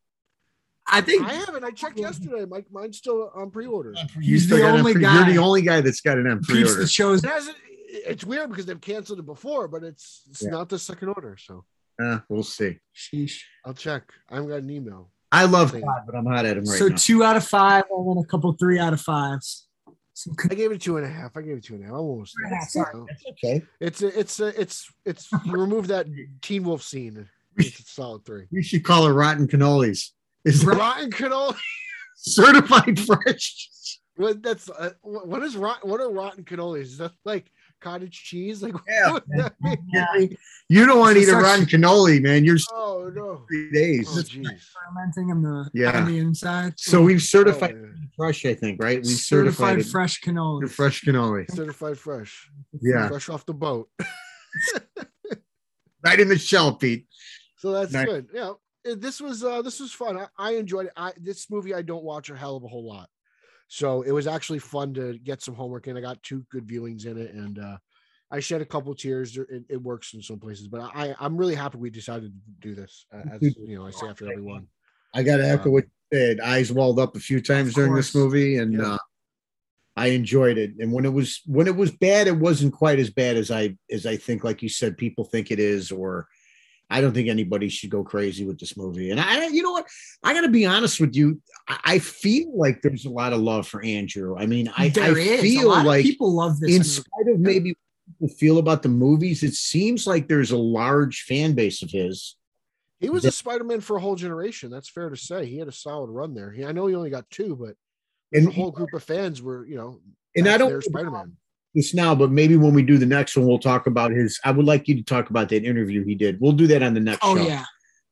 I think I haven't. I checked yesterday. My mine's still on pre-order. You He's still the got it on only pre- guy. You're the only guy that's got it on pre-order. the shows. It. It's weird because they've canceled it before, but it's it's Yeah. not the second order. So Uh, we'll see. Sheesh. I'll check. I haven't got an email. I love Same. Todd, but I'm hot at him right now. so two out of five, I then a couple three out of fives. Some I gave it two and a half. I gave it two and a half. I'm almost there. Yeah, sorry. You know? That's okay. It's a, it's a, it's it's remove that Teen Wolf scene. It's a solid three. We should call it Rotten Cannolis. Is Rotten canola. certified fresh? What that's uh, what what is rotten? What are rotten cannolis? Is that like cottage cheese? Like Yeah. what does that mean? Yeah. You don't want to eat It's a rotten cannoli, man. You're Oh no. three days. Oh jeez. fermenting in the Yeah. on the inside. So we've certified Oh, yeah. fresh, I think, right? We certified, certified, it- fresh cannoli. fresh cannoli. Certified fresh. Yeah, Fresh off the boat. right in the shell, Pete. So that's Nice. good. Yeah. This was uh this was fun. I, I enjoyed it. I this movie I don't watch a hell of a whole lot. So it was actually fun to get some homework in. I got two good viewings in it and uh I shed a couple tears. It, it works in some places, but I I'm really happy we decided to do this. uh, As you know, I say after everyone. I got to echo Um, what you said. Eyes walled up a few times during this movie, and Yeah. uh, I enjoyed it. And when it was when it was bad, it wasn't quite as bad as I as I think. Like you said, people think it is, or I don't think anybody should go crazy with this movie. And I, you know what, I got to be honest with you. I, I feel like there's a lot of love for Andrew. I mean, I, I feel like people love this. in movie. spite of maybe what people feel about the movies, it seems like there's a large fan base of his. He was Yeah. a Spider-Man for a whole generation. That's fair to say. He had a solid run there. He, I know he only got two, but And the whole group of fans were, you know, and I don't their Spider-Man. This now, but maybe when we do the next one, we'll talk about his. I would like you to talk about that interview he did. We'll do that on the next oh show, yeah,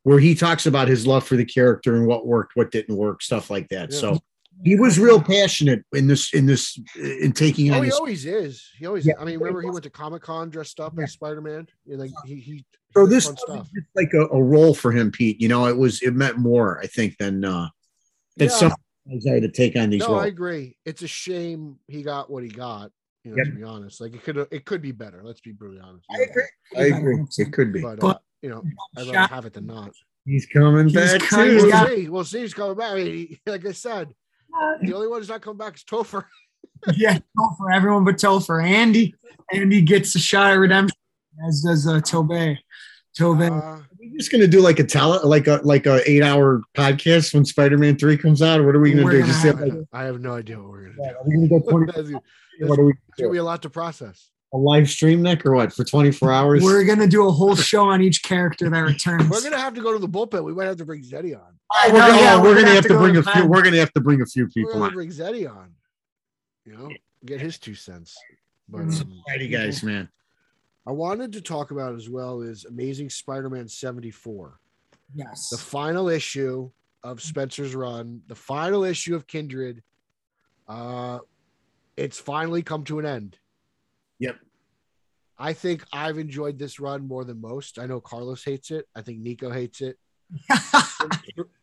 where he talks about his love for the character and what worked, what didn't work, stuff like that. Yeah. So he was real passionate in this, in this, in taking Oh, on he this. always is. He always. Yeah. I mean, remember he went to Comic Con dressed up Yeah. as Spider-Man. And like he he. So this fun stuff. just like a, a role for him, Pete. You know, it was it meant more, I think, than uh, than Yeah. some desire to take on these No, roles. I agree. It's a shame he got what he got. You know, Yep. to be honest, like it could it could be better. Let's be brutally honest. I agree. I agree. It could be. But, uh, you know, I'd rather have it than not. He's coming He's back coming too. We'll see. We'll see. He's coming back. I mean, like I said, the only one who's not coming back is Topher. yeah, for everyone but Topher. Andy, Andy gets a shot at redemption, as does uh, Tobey. Tobey. Uh, We're just gonna do like a tele, like a like a eight hour podcast when Spider Man three comes out. What are we gonna do? gonna Just have have, I, like, I have no idea what we're gonna do. are we gonna go 20, That's- what are we It's gonna be a lot to process. a live stream Nick or what for twenty four hours? We're gonna do a whole show on each character that returns. We're gonna have to go to the bullpen. We might have to bring Zeddy on. I we're know, gonna, yeah, we're gonna have to go bring a few. pen. We're gonna have to bring a few We're people on. bring Zeddy on. You know, get his two cents. But um, Righty guys, man. I wanted to talk about as well is Amazing Spider-Man 74. Yes. the final issue of Spencer's run, the final issue of Kindred. Uh, it's finally come to an end. Yep. I think I've enjoyed this run more than most. I know Carlos hates it. I think Nico hates it.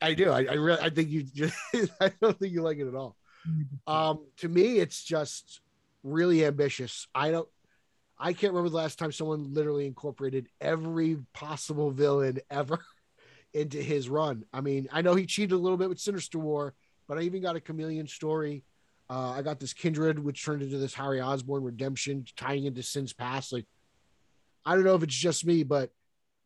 I do. I, I really. I think you. Just, I don't think you like it at all. Um, to me, it's just really ambitious. I don't. I can't remember the last time someone literally incorporated every possible villain ever into his run. I mean, I know he cheated a little bit with Sinister War, but I even got a Chameleon story. Uh, I got this Kindred, which turned into this Harry Osborn redemption, tying into Sins Past. Like, I don't know if it's just me, but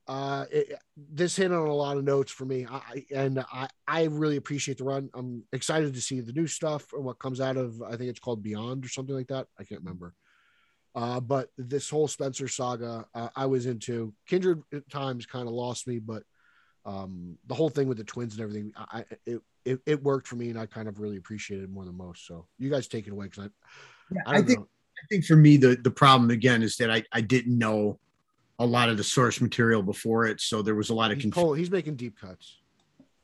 uh, it, this hit on a lot of notes for me. I, I- and I, I really appreciate the run. I'm excited to see the new stuff and what comes out of. I think it's called Beyond or something like that. I can't remember. Uh, but this whole Spencer saga, uh, I was into. Kindred at times kind of lost me, but um, the whole thing with the twins and everything, I, I- it, it it worked for me, and I kind of really appreciated it more than most. So you guys take it away because I, Yeah, I, I don't think- know. I think for me the the problem again is that I I didn't know a lot of the source material before it, so there was a lot of He's, confusion. pull- he's making deep cuts.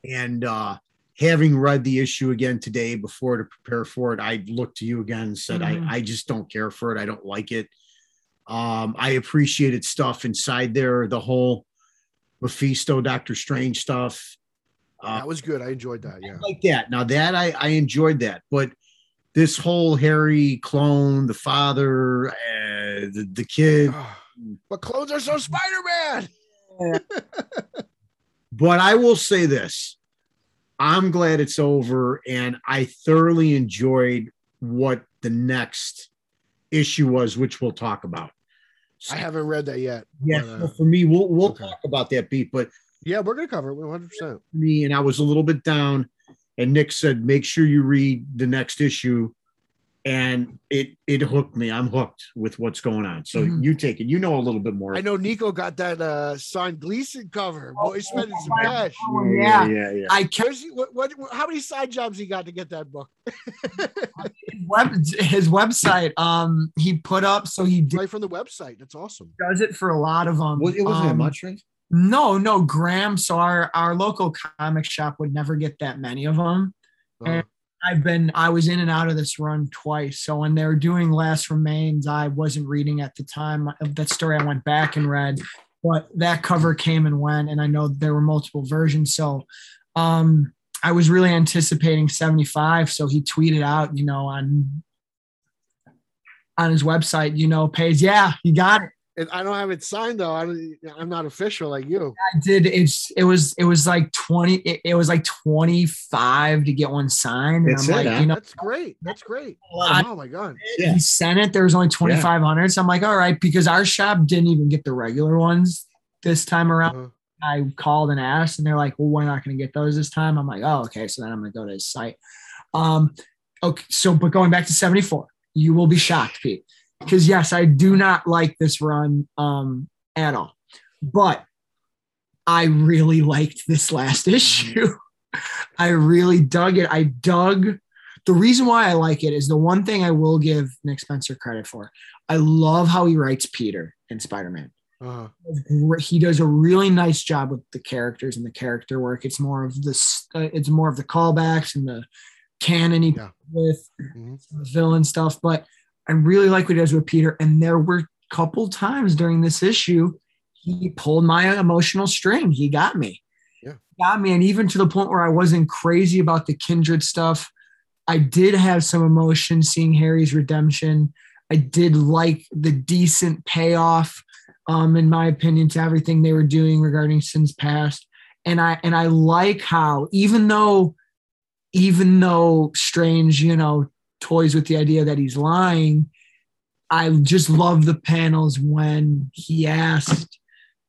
And uh, having read the issue again today before to prepare for it, I looked to you again and said, Mhm. I, I just don't care for it. I don't like it. Um, I appreciated stuff inside there, the whole Mephisto, Doctor Strange stuff. Uh, that was good. I enjoyed that. Yeah. like that. Now that I, I enjoyed that, but this whole Harry clone, the father, uh, the, the kid, but clones are so Spider Man. But I will say this I'm glad it's over, and I thoroughly enjoyed what the next issue was, which we'll talk about. I haven't read that yet. Yeah, but, uh, well, for me, we'll we'll okay. talk about that beat. But yeah, we're gonna cover it 100. percent me, and I was a little bit down, and Nick said, make sure you read the next issue. And it it hooked me. I'm hooked with what's going on. So Mhm. you take it. You know a little bit more. I know Nico got that uh signed Gleason cover. Boy, he's spending some cash. Oh, yeah. yeah, yeah. I kept Where's what, what, how many side jobs he got to get that book? his, web, his website. Um, he put up so he d- right from the website. That's awesome. does it for a lot of them. Was- it wasn't that Um, much, right? No, no, Graham. So our our local comic shop would never get that many of them. Uh, I've been I was in and out of this run twice. So when they were doing Last Remains, I wasn't reading at the time of that story. I went back and read, but that cover came and went, and I know there were multiple versions. So um I was really anticipating 75. So he tweeted out, you know, on on his website, you know, pays, yeah, you got it. And I don't have it signed though. I don't, I'm not official like you. I did it's it was it was like 20 it, it was like 25 to get one signed. And That's I'm it, like, huh? you know, That's great. That's great. I- Oh my god. Yeah. he sent it. There was only 2,500. So I'm like, all right, because our shop didn't even get the regular ones this time around. Uh-huh. I called and asked, and they're like, well, we're not going to get those this time. I'm like, oh, okay. So then I'm going to go to his site. Um, okay. So, but going back to 74, you will be shocked, Pete, because yes, I do not like this run um, at all, but I really liked this last issue. I really dug it. I dug the reason why I like it is the one thing I will give Nick Spencer credit for. I love how he writes Peter in Spider Man. Uh-huh. He does a really nice job with the characters and the character work. It's more of this. Uh, it's more of the callbacks and the canon he Yeah. with Mhm. the villain stuff. But I really like what he does with Peter. And there were a couple times during this issue he pulled my emotional string. He got me. Yeah. Got me. And even to the point where I wasn't crazy about the kindred stuff. I did have some emotion seeing Harry's redemption. I did like the decent payoff, um, in my opinion, to everything they were doing regarding sins past. And I and I like how even though, even though Strange, you know, toys with the idea that he's lying. I just love the panels when he asked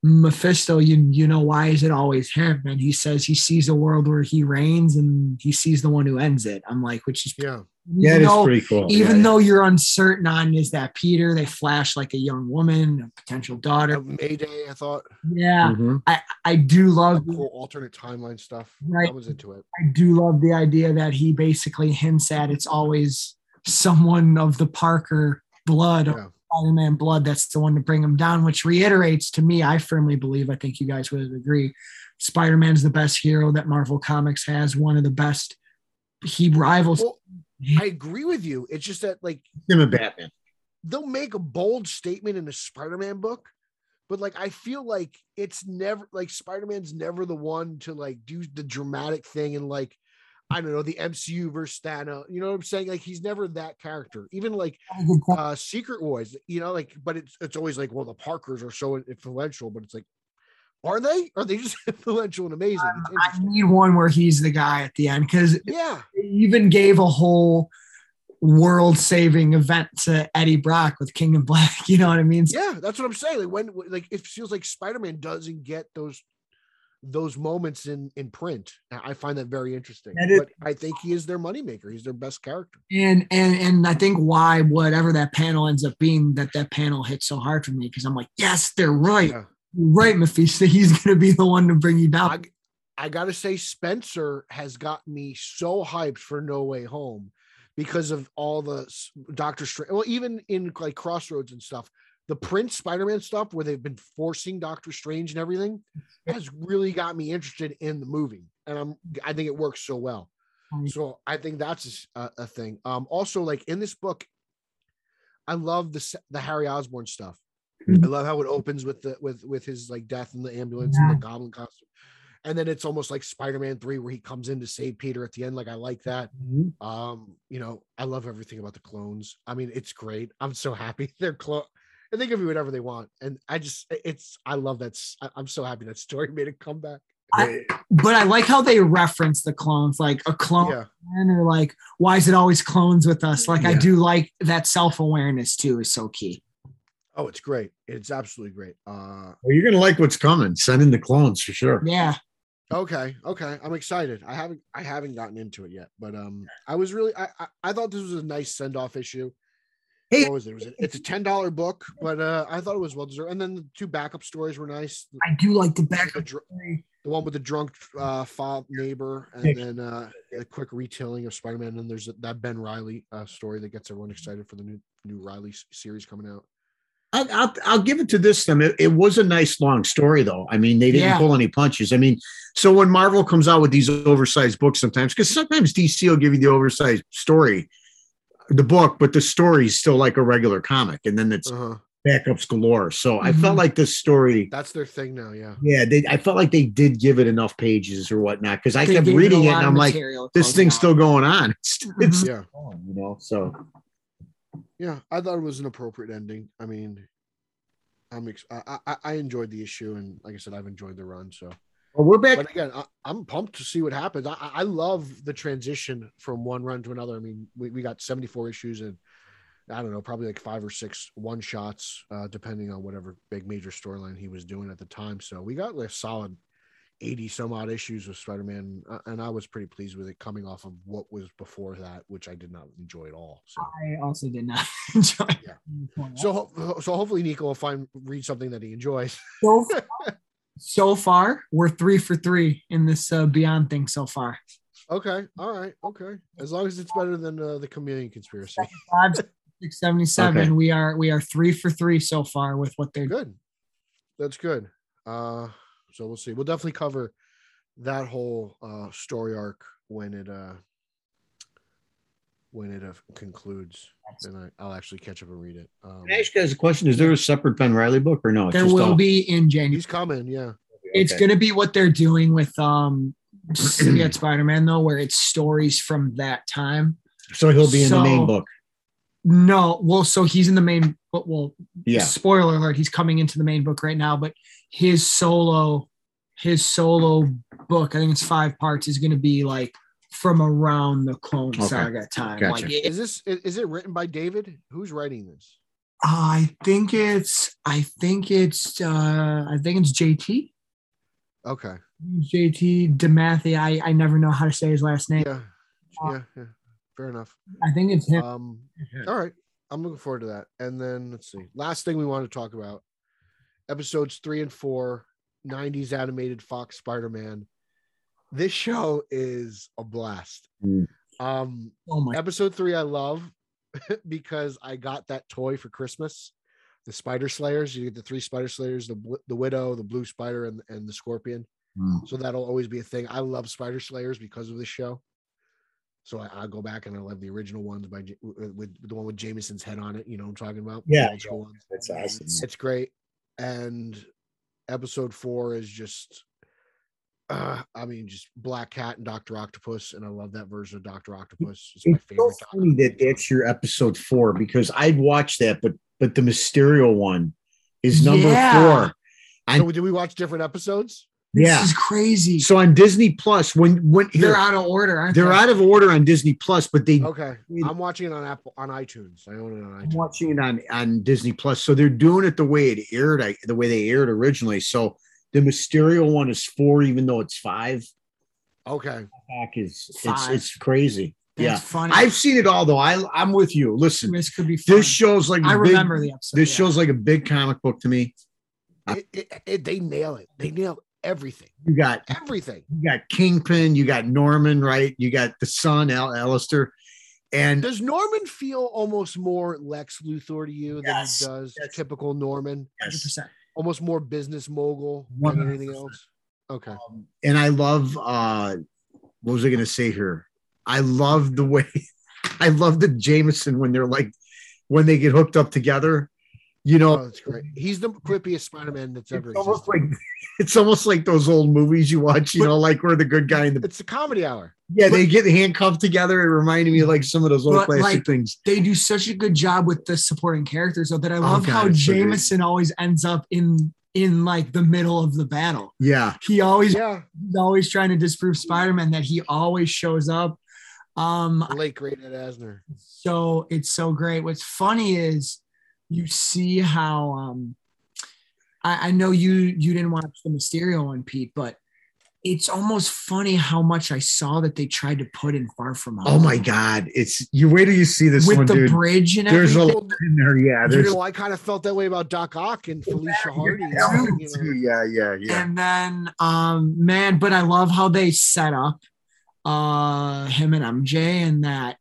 Mephisto, you you know why is it always him? And he says he sees a world where he reigns and he sees the one who ends it. I'm like, which is Yeah. Yeah, even it's though- pretty cool. even Yeah, though you're uncertain on is that Peter, they flash like a young woman, a potential daughter. Mayday, I thought. Yeah, Mhm. I do love Cool alternate timeline stuff. Right. I was into it. I do love the idea that he basically hints at it's always someone of the Parker blood, Yeah. Spider-Man blood, that's the one to bring him down, which reiterates to me, I firmly believe, I think you guys would agree, Spider-Man's the best hero that Marvel Comics has, one of the best. He rivals. Well, I agree with you. It's just that like Him and Batman. they'll make a bold statement in a Spider-Man book, but like I feel like it's never like Spider-Man's never the one to like do the dramatic thing and like I don't know the MCU versus Thanos. You know what I'm saying? Like he's never that character. Even like uh Secret Wars, you know, like but it's it's always like well the Parkers are so influential, but it's like are they? Are they just influential and amazing? It's I need one where he's the guy at the end because Yeah, even gave a whole world saving event to Eddie Brock with King in Black. You know what I mean? yeah, that's what I'm saying. Like when like it feels like Spider-Man doesn't get those those moments in in print. I find that very interesting. That is- but I think he is their moneymaker. He's their best character. And and and I think why whatever that panel ends up being, that that panel hits so hard for me because I'm like, yes, they're right, Yeah. Right, Mephisto. He's gonna be the one to bring you down. I I gotta say, Spencer has gotten me so hyped for No Way Home because of all the Doctor Strange. Well, even in like Crossroads and stuff, the Prince Spider-Man stuff where they've been forcing Doctor Strange and everything has really got me interested in the movie, and I'm I think it works so well. So I think that's a, a thing. Um, also like in this book, I love the the Harry Osborn stuff. I love how it opens with the with with his like death in the ambulance and the goblin costume. And then it's almost like Spider-Man 3 where he comes in to save Peter at the end. Like I like that. Um, you know, I love everything about the clones. I mean, it's great. I'm so happy they're clone and they give you whatever they want. And I just it's I love that. I'm so happy that story made a comeback. I- But I like how they reference the clones, like a clone, Yeah. or like why is it always clones with us? Like I do like that self awareness too is so key. Oh, it's great. It's absolutely great. Uh Well, you're gonna like what's coming. Send in the clones for sure. Yeah, Okay, okay. I'm excited. I haven't I haven't gotten into it yet, but um I was really I I, I thought this was a nice send-off issue. Hey- what was it? it was a, it's a ten dollar book, but uh I thought it was well deserved. And then the two backup stories were nice. I do like the The, back. dr- the one with the drunk uh fob neighbor, and then uh a quick retelling of Spider-Man. And there's that Ben Reilly uh story that gets everyone excited for the new new Reilly series coming out. I'll, I'll, I'll give it to this them. It, it was a nice long story, though. I mean, they didn't Yeah. pull any punches. I mean, so when Marvel comes out with these oversized books, sometimes because sometimes DC will give you the oversized story, the book, but the story is still like a regular comic, and then it's Uh-huh. backups galore. So I felt Mhm. like this story, That's their thing now, yeah. yeah, they, I felt like they did give it enough pages or whatnot because I They kept reading it and I'm like, this thing's out. still going on. It's, it's Yeah. on, you know. So Yeah, I thought it was an appropriate ending. I mean, I'm ex- I, I I enjoyed the issue, and like I said, I've enjoyed the run. So, well, we're back. but again, I, I'm pumped to see what happens. I, I love the transition from one run to another. I mean, we, we got 74 issues and I don't know, probably like five or six one shots, uh, depending on whatever big major storyline he was doing at the time. So we got like a solid 80 some odd issues with Spider-Man, uh, and I was pretty pleased with it coming off of what was before that, which I did not enjoy at all. So. I also did not enjoy. Yeah. So, so hopefully Nico will find read something that he enjoys. so far, so far we're three for three in this uh, Beyond thing so far. Okay, all right, okay. As long as it's better than uh, the Chameleon conspiracy. Five, six, seventy-seven. Okay. We are we are three for three so far with what they're Good. That's good. Uh, so we'll see. We'll definitely cover that whole uh, story arc when it uh, when it uh, concludes, and I, I'll actually catch up and read it. Um, Can I ask you guys a question? Is there a separate Ben Reilly book or no? It's There just will all- be in January. he's coming. Yeah. It's Okay. going to be what they're doing with um Symbiote Spider-Man though, where it's stories from that time. So he'll be in the main book. No, well, so he's in the main. But well, Yeah. spoiler alert, he's coming into the main book right now. But his solo, his solo book, I think it's five parts, is going to be like from around the Clone Okay. Saga time. Gotcha. Like, it- Is this is is it written by David? Who's writing this? I think it's I think it's uh I think it's JT. Okay. JT DeMatteis. I I never know how to say his last name. Yeah. Yeah. Yeah. Fair enough. I think it's him. Um. All right. I'm looking forward to that. And then let's see. Last thing we want to talk about episodes three and four, 90s animated Fox Spider Man. This show is a blast. Mm. Um, oh my episode three, I love because I got that toy for Christmas. The Spider Slayers. You get the three Spider Slayers: the the Widow, the Blue Spider, and and the Scorpion. Mm. So that'll always be a thing. I love Spider Slayers because of this show. So I, I'll go back and I love the original ones by with, with the one with Jameson's head on it. You know what I'm talking about? The Yeah, old school ones. That's awesome. It's great. And episode four is just, uh, I mean, just Black Cat and Doctor Octopus, and I love that version of Doctor Octopus. It's my It's so favorite. Doc funny that that's your episode four because I'd watch that, but but the Mysterio one is number Yeah. four. one. So did we watch different episodes? Yeah. This is crazy. So on Disney Plus, when when they're here, out of order, aren't they're they? out of order on Disney Plus, but they Okay, mean- I'm watching it on Apple on iTunes. I own it on I'm watching it on on Disney Plus. So they're doing it the way it aired, I, the way they aired originally. So the Mysterio one is four, even though it's five. Okay, Back is it's Five. it's crazy. That's yeah, funny. I've seen it all though. I I'm with you. Listen, this could be fun. this show's like I a big- remember the episode. This yeah. show's like a big comic book to me. it, it, it- they nail it. They nail everything. You got Everything. you got Kingpin, you got Norman, right? You got the son, Al Alistair, and Does Norman feel almost more Lex Luthor to you Yes, than he does yes. typical Norman? 100%. Almost more business mogul One than anything else. Okay. um, and I love uh what was I gonna say here? I love the way I love the Jameson when they're like when they get hooked up together. You know, Oh, great. He's the quippiest Spider-Man that's ever it's almost existed. like it's almost like those old movies you watch, you But- know, like where the good guy and the It's a comedy hour. yeah, they get handcuffed together. It reminded me of like some of those old classic like, things. They do such a good job with the supporting characters, though, that I love God, how it's so. Jameson always ends up in in like the middle of the battle. Yeah. He always Yeah. he's always trying to disprove Spider-Man that he always shows up. Um, The late great Ed Asner. so it's so great. What's funny is you see how um I, I know you you didn't watch the Mysterio one, Pete, but it's almost funny how much I saw that they tried to put in Far From Home. Oh my God. It's you wait till you see this with one, the dude. bridge and There's a everything. lot in there. Yeah. You know, I kind of felt that way about Doc Ock and Felicia Hardy. yeah, you know. yeah, yeah, yeah. And then um man, but I love how they set up uh him and MJ and that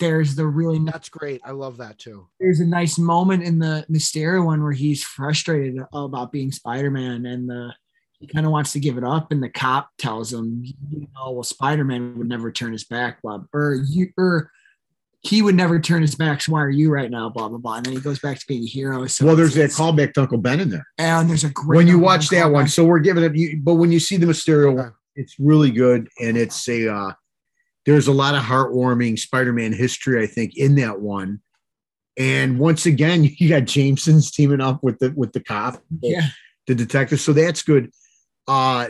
there's the really That's great. I love that too. there's a nice moment in the Mysterio one where he's frustrated about being Spider-Man and the he kind of wants to give it up and the cop tells him, you know, well, Spider-Man would never turn his back, blah, or you or he would never turn his back. So why are you right now? Blah blah blah. And then he goes back to being a hero. So well, there's that callback to Uncle Ben in there. And there's a great when you watch that one. So we're giving it, you, but when you see the Mysterio, one, it's really good, and it's a. Uh, there's a lot of heartwarming Spider-Man history, I think, in that one. And once again, you got Jameson's teaming up with the with the cop, Yeah. the detective. So that's good. Uh,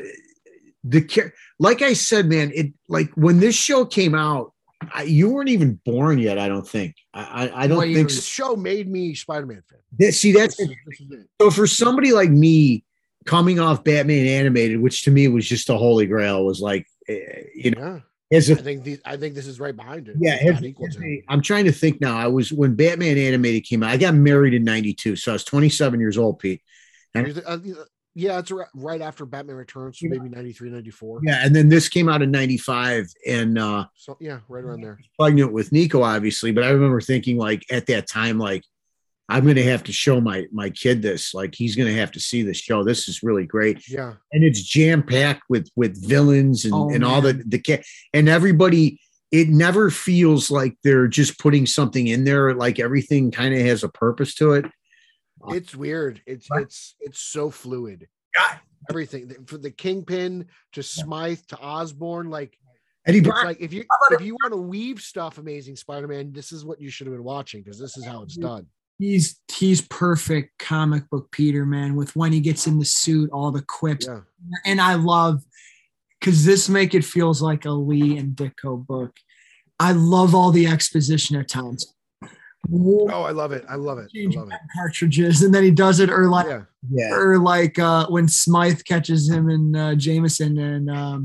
the like I said, man, it like when this show came out, I, you weren't even born yet. I don't think. I I, I don't year think. So. This show made me Spider-Man fan. That- see, that's This is- this is so for somebody like me coming off Batman animated, which to me was just a holy grail, was like, eh, you know, Yeah, as I a think I think this is right behind it. yeah, It's as, not equal as to. a- I'm trying to think now. I was when Batman animated came out. I got married in '92, so I was 27 years old, Pete. And- Uh, yeah, it's right- right after Batman Returns, so maybe 93, 94. Yeah, and then this came out in '95, and uh, So yeah, right around there. pregnant with Nico, obviously. But I remember thinking, like at that time, like I'm going to have to show my my kid this. Like he's going to have to see this show. This is really great. Yeah, and it's jam packed with with villains and, Oh, and all the the ca- and everybody. It never feels like they're just putting something in there. Like everything kind of has a purpose to it. Uh, it's weird. It's it's it's so fluid. God. Everything from the Kingpin to Smythe to Osborn, like Eddie Brock, like if you if you want to weave stuff, Amazing Spider-Man, this is what you should have been watching because this is how it's done. He's he's perfect comic book Peter man with when he gets in the suit, all the quips. Yeah, And I love because this make it feels like a Lee and Ditko book. I love all the exposition at times. Oh, I love it. I love it. I love it. cartridges, and then he does it, or like, Yeah. Yeah. or like uh, when Smythe catches him and uh, Jameson, and um,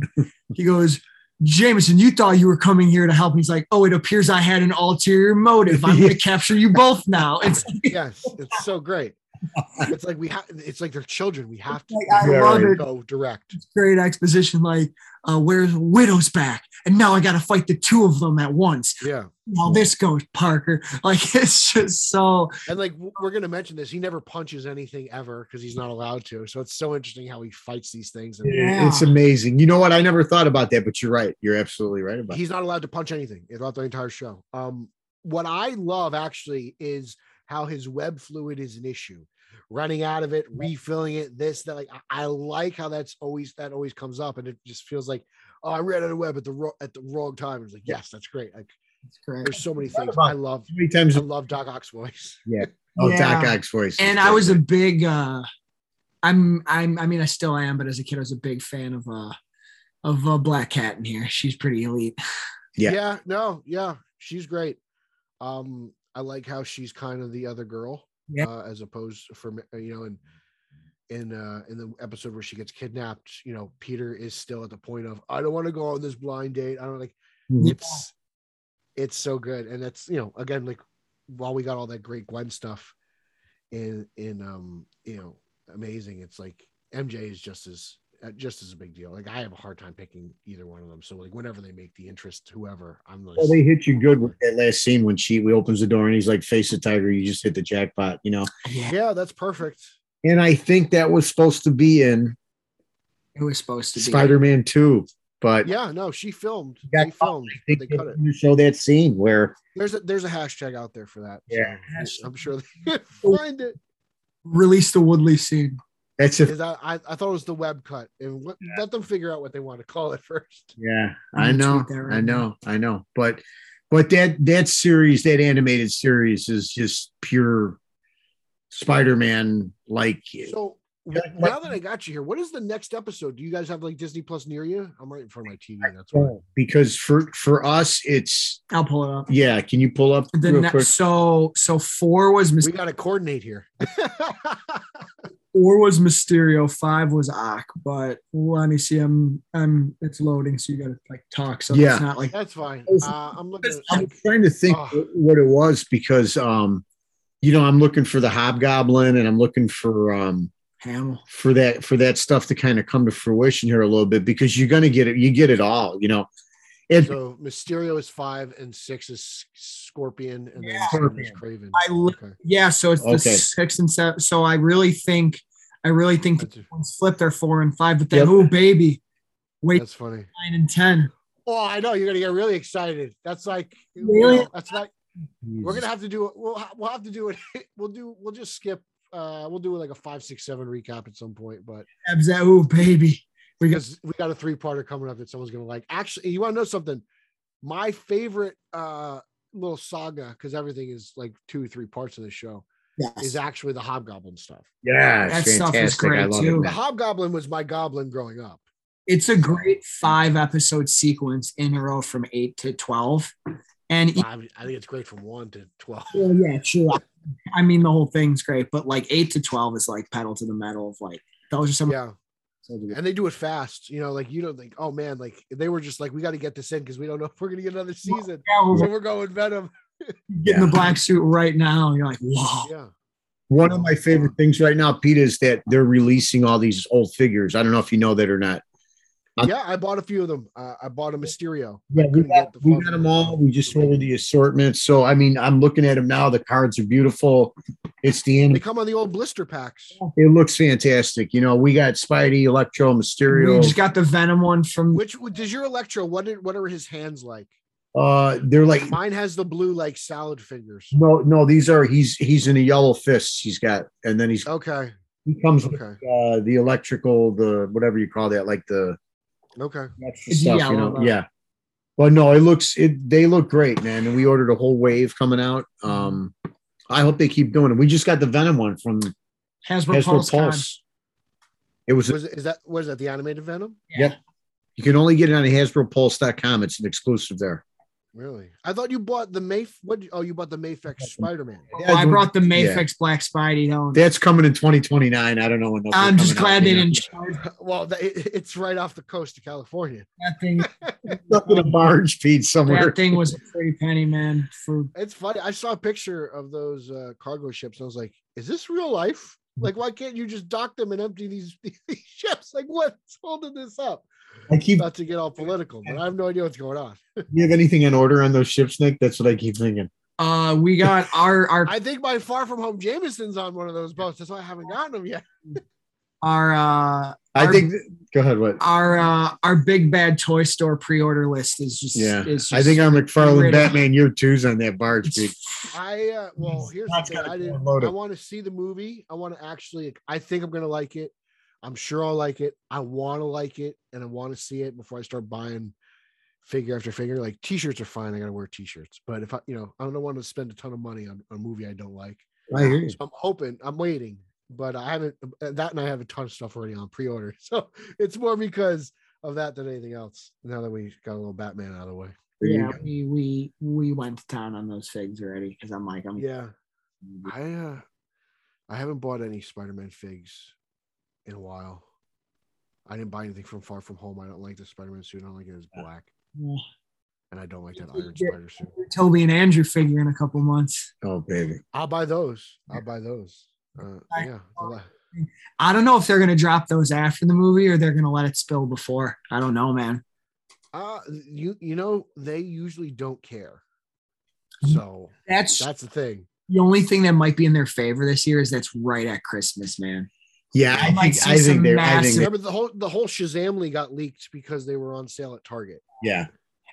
he goes, "Jameson, you thought you were coming here to help." And he's like, "Oh, it appears I had an ulterior motive. I'm going to capture you both now." It's Yes. It's so great. It's like we have it's like they're children. We have to Like, I Yeah, love right. it. go direct. great exposition like uh where's widow's back and now i gotta fight the two of them at once Yeah. how this goes parker like it's just so And like we're gonna mention this, he never punches anything ever because he's not allowed to. So it's so interesting how he fights these things. And Yeah. It's amazing. You know what? I never thought about that, but you're right. You're absolutely right about he's not allowed to punch anything throughout the entire show. Um, what I love actually is how his web fluid is an issue. Running out of it, refilling it, this, that. Like I, I like how that's always that always comes up, and it just feels like, oh, I ran out of web at the ro- at the wrong time. It's like, yes, that's great. Like it's great there's so many things I love. How many times? I love Doc Ock's voice. Yeah. Oh, Yeah. Doc Ock's voice. and i was a big uh i'm i'm i mean i still am but as a kid i was a big fan of uh of uh, black cat in here she's pretty elite Yeah. Yeah. no, yeah, she's great. Um, I like how she's kind of the other girl, Yeah. uh, as opposed for you know, in in uh in the episode where she gets kidnapped, you know, Peter is still at the point of I don't want to go on this blind date. I don't like Mhm. it's it's so good, and that's you know again like while we got all that great Gwen stuff in in um you know amazing, it's like MJ is just as uh, Uh, just as a big deal. Like I have a hard time picking either one of them. So like whenever they make the interest, whoever I'm like, Oh, they hit you good with that last scene when she we opens the door and he's like, "Face the tiger." You just hit the jackpot, you know. yeah yeah, that's perfect. And I think that was supposed to be in it was supposed to be Spider-Man Two, but Yeah, no, she filmed. got They filmed. I think They they cut it. to show that scene where There's a there's a hashtag out there for that. Yeah. so I'm sure they can oh. find it. release the woodley scene that's a Is that I, I thought it was the Webb cut, and let, let them figure out what they want to call it first. yeah. I'm I gonna know, right I know, I know. But but that that series, that animated series, is just pure Spider-Man. Like So Yeah, now that I got you here, what is the next episode? Do you guys have like Disney Plus near you? I'm right in front of my TV. That's why. because for for us, it's i'll pull it up yeah. Can you pull up the next? quick? so so four was we got to coordinate here. four was Mysterio, five was Ock, but let me see. I'm I'm it's loading, so you gotta like talk. So Yeah. it's not like That's fine. Uh, I'm looking. I'm trying to think Oh. what it was because um, you know, I'm looking for the Hobgoblin and I'm looking for um Hamill. for that for that stuff to kind of come to fruition here a little bit because you're gonna get it, you get it all, you know. And so Mysterio is five, and six is Scorpion, and then Yeah. seven is Kraven. I li- Okay. Yeah, so it's the Okay. six and seven. So I really think I really think the That's, ones flip their four and five, but then Yep. oh baby, wait that's funny. nine and ten. Oh, I know you're gonna get really excited. That's like Really? know, that's like we're gonna have to do it. We'll we'll have to do it. We'll do. We'll just skip. Uh, we'll do like a five, six, seven recap at some point. But Abs- Oh baby, we got because we got a three parter coming up that someone's gonna like. Actually, you want to know something? My favorite uh little saga because everything is like two or three parts of the show yes. is actually the Hobgoblin stuff. yeah, That it's stuff is great, love too. The. Hobgoblin was my goblin growing up. It's a great five episode sequence in a row from eight to twelve, and I think it's great from one to twelve. well, yeah, sure. I mean, the whole thing's great, but like eight to twelve is like pedal to the metal of like those are some. Yeah. and they do it fast. You know, like you don't think, oh man, like they were just like, we got to get this in because we don't know if we're gonna get another season. Yeah, we're So we're going Venom. getting the black suit right now. And you're like, whoa. Yeah. One of my favorite things right now, Pete, is that they're releasing all these old figures. I don't know if you know that or not. Uh, Yeah, I bought a few of them. Uh, I bought a Mysterio. Yeah, we got, the we got them all. We just ordered the assortment. So, I mean, I'm looking at them now. The cards are beautiful. It's the end. They come on the old blister packs. It looks fantastic. You know, we got Spidey, Electro, Mysterio. We just got the Venom one from. Which does your Electro? What did what are his hands like? Uh, they're like Mine has the blue like salad fingers. no, no. These are he's he's in a yellow fist. He's got, and then he's Okay. he comes with uh the electrical, the whatever you call that, like the Okay. extra It's stuff. you know, yeah. Well, no, it looks it. They look great, man. And we ordered a whole wave coming out. Um, I hope they keep doing it. We just got the Venom one from Hasbro, Hasbro Pulse. Pulse. It was Was it, is that was that? The animated Venom? Yep. You can only get it on HasbroPulse.com. It's an exclusive there. Really? I thought you bought the Mayf. What? Oh, you bought the Mafex Spider Man. Oh, I brought the Mafex Black Spidey home. That's coming in 2029. I don't know when. those I'm just coming out, glad they didn't charge Well, it, it's right off the coast of California. that thing. Stuck in a barge feed somewhere. That thing was a pretty penny, man. For It's funny. I saw a picture of those uh, cargo ships, I was like, "Is this real life? Like, why can't you just dock them and empty these, these ships? Like, what's holding this up?" I keep. Not to get all political, but I have no idea what's going on. You have anything in order on those ships, Nick? That's what I keep thinking. uh, we got our our I think my far from home Jameson's on one of those boats. That's why I haven't gotten them yet. our uh I Our- think. Go ahead. What? our uh our big bad toy store pre-order list is just Yeah, is just, I think our McFarlane. Batman Year Two's on that barge feed. I uh, well, here's the thing. I didn't. I want to see the movie. I want to actually. I think I'm gonna like it. I'm sure I'll like it. I want to like it, and I want to see it before I start buying figure after figure. Like t-shirts are fine. I gotta wear t-shirts, but if I, you know, I don't want to spend a ton of money on a movie I don't like. I hear you. So I'm hoping. I'm waiting, but I haven't. uh, That and I have a ton of stuff already on pre-order. So it's more because of that than anything else. Now that we got a little Batman out of the way. Yeah, we we we went to town on those figs already because I'm like I'm Yeah. I uh I haven't bought any Spider-Man figs in a while. I didn't buy anything from Far From Home. I don't like the Spider-Man suit. I don't like it as black, Yeah. and I don't like that Iron Spider suit. Tobey and Andrew figure in a couple months. Oh baby. I'll buy those. I'll buy those. Uh, I- yeah. I don't know if they're gonna drop those after the movie or they're gonna let it spill before. I don't know, man. Uh, you you know they usually don't care. Mhm. So That's that's the thing. the only thing that might be in their favor this year is that's right at Christmas, man. Yeah, I I think. I think they're. I think. massive- Remember the whole the whole Shazamly got leaked because they were on sale at Target. yeah.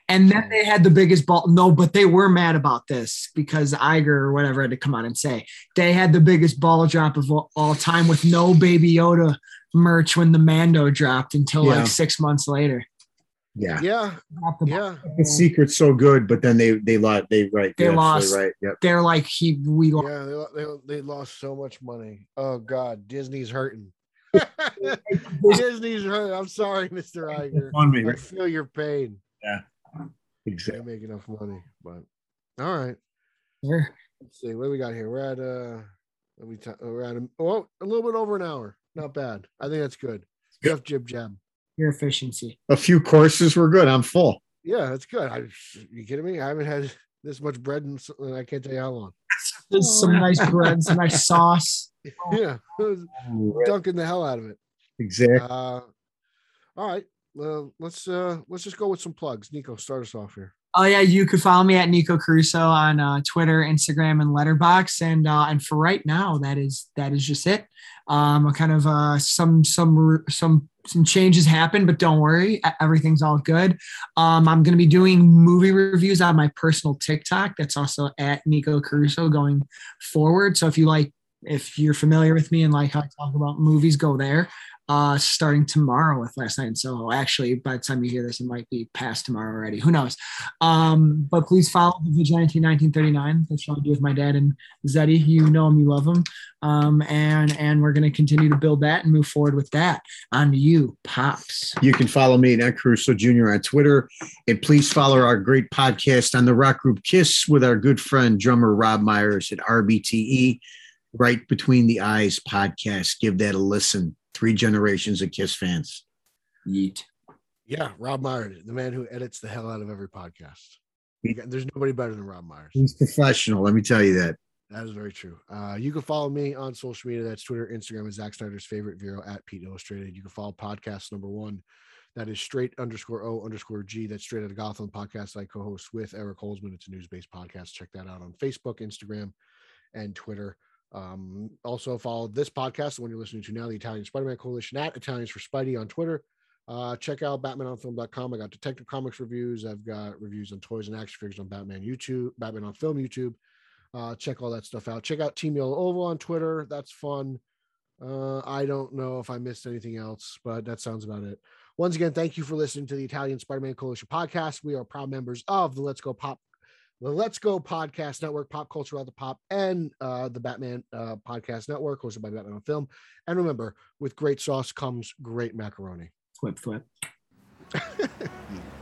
And then they had the biggest ball. No, but they were mad about this because Iger or whatever had to come out and say they had the biggest ball drop of all, all time with no Baby Yoda merch when the Mando dropped until Yeah. like six months later. Yeah. Yeah, Dropped the ball. yeah. The secret's so good, but then they they lost. They right. They lost. Right. Yep. They're like he we lost. Yeah, they, they, they lost so much money. Oh God, Disney's hurting. Disney's hurting. I'm sorry, Mr. Iger. On me. I feel your pain. Yeah. Exactly. They make enough money, but all right. They're- Let's see what do we got here. We're at uh, what we t- we're at a, oh, a little bit over an hour. Not bad. I think that's good. Good. Enough jib jab. Your efficiency. A few courses were good. I'm full. Yeah, that's good. I, you kidding me? I haven't had this much bread in, s- I can't tell you how long. There's some nice bread, some nice sauce. Yeah, dunking the hell out of it. Exactly. Uh, all right. Well, let's uh let's just go with some plugs. Nico, start us off here. Oh yeah, you could follow me at Nico Caruso on uh, Twitter, Instagram, and Letterboxd. And uh, and for right now, that is that is just it. Um, kind of uh, some some some some changes happen, but don't worry, everything's all good. Um, I'm going to be doing movie reviews on my personal TikTok. That's also at Nico Caruso going forward. So if you like, if you're familiar with me and like how I talk about movies, go there. Uh, starting tomorrow with Last Night in Soho. Actually, by the time you hear this, it might be past tomorrow already. Who knows? Um, but please follow the Vigilante 1939. That's what I do with my dad and Zeddy. You know him, you love him. Um, and and we're gonna continue to build that and move forward with that. On to you, pops. You can follow me at Caruso Jr. on Twitter. And please follow our great podcast on the rock group Kiss with our good friend drummer Rob Myers at RBTE, Right Between the Eyes podcast. Give that a listen. Three generations of Kiss fans. Yeet. Yeah, Rob Myers, the man who edits the hell out of every podcast. Got- There's nobody better than Rob Myers. He's professional. Let me tell you that. That is very true. Uh, you can follow me on social media. That's Twitter, Instagram, is Zack Snyder's favorite Vero at Pete Illustrated. You can follow podcast number one. That is straight underscore O underscore G. That's straight out of Gotham podcast I co-host with Eric Holzman. It's a news-based podcast. Check that out on Facebook, Instagram, and Twitter. Um, also follow this podcast, the one you're listening to now, the Italian Spider-Man Coalition at Italians for Spidey on Twitter. Uh, check out BatmanOnFilm.com. I got Detective Comics reviews. I've got reviews on toys and action figures on Batman YouTube, Batman on Film YouTube. Uh, check all that stuff out. Check out Team Yellow Oval on Twitter. That's fun. Uh, I don't know if I missed anything else, but that sounds about it. Once again, thank you for listening to the Italian Spider-Man Coalition podcast. We are proud members of the Let's Go Pop, the Let's Go Podcast Network, Pop Culture at the Pop, and uh, the Batman uh, Podcast Network, hosted by Batman on Film. And remember, with great sauce comes great macaroni. Flip, flip.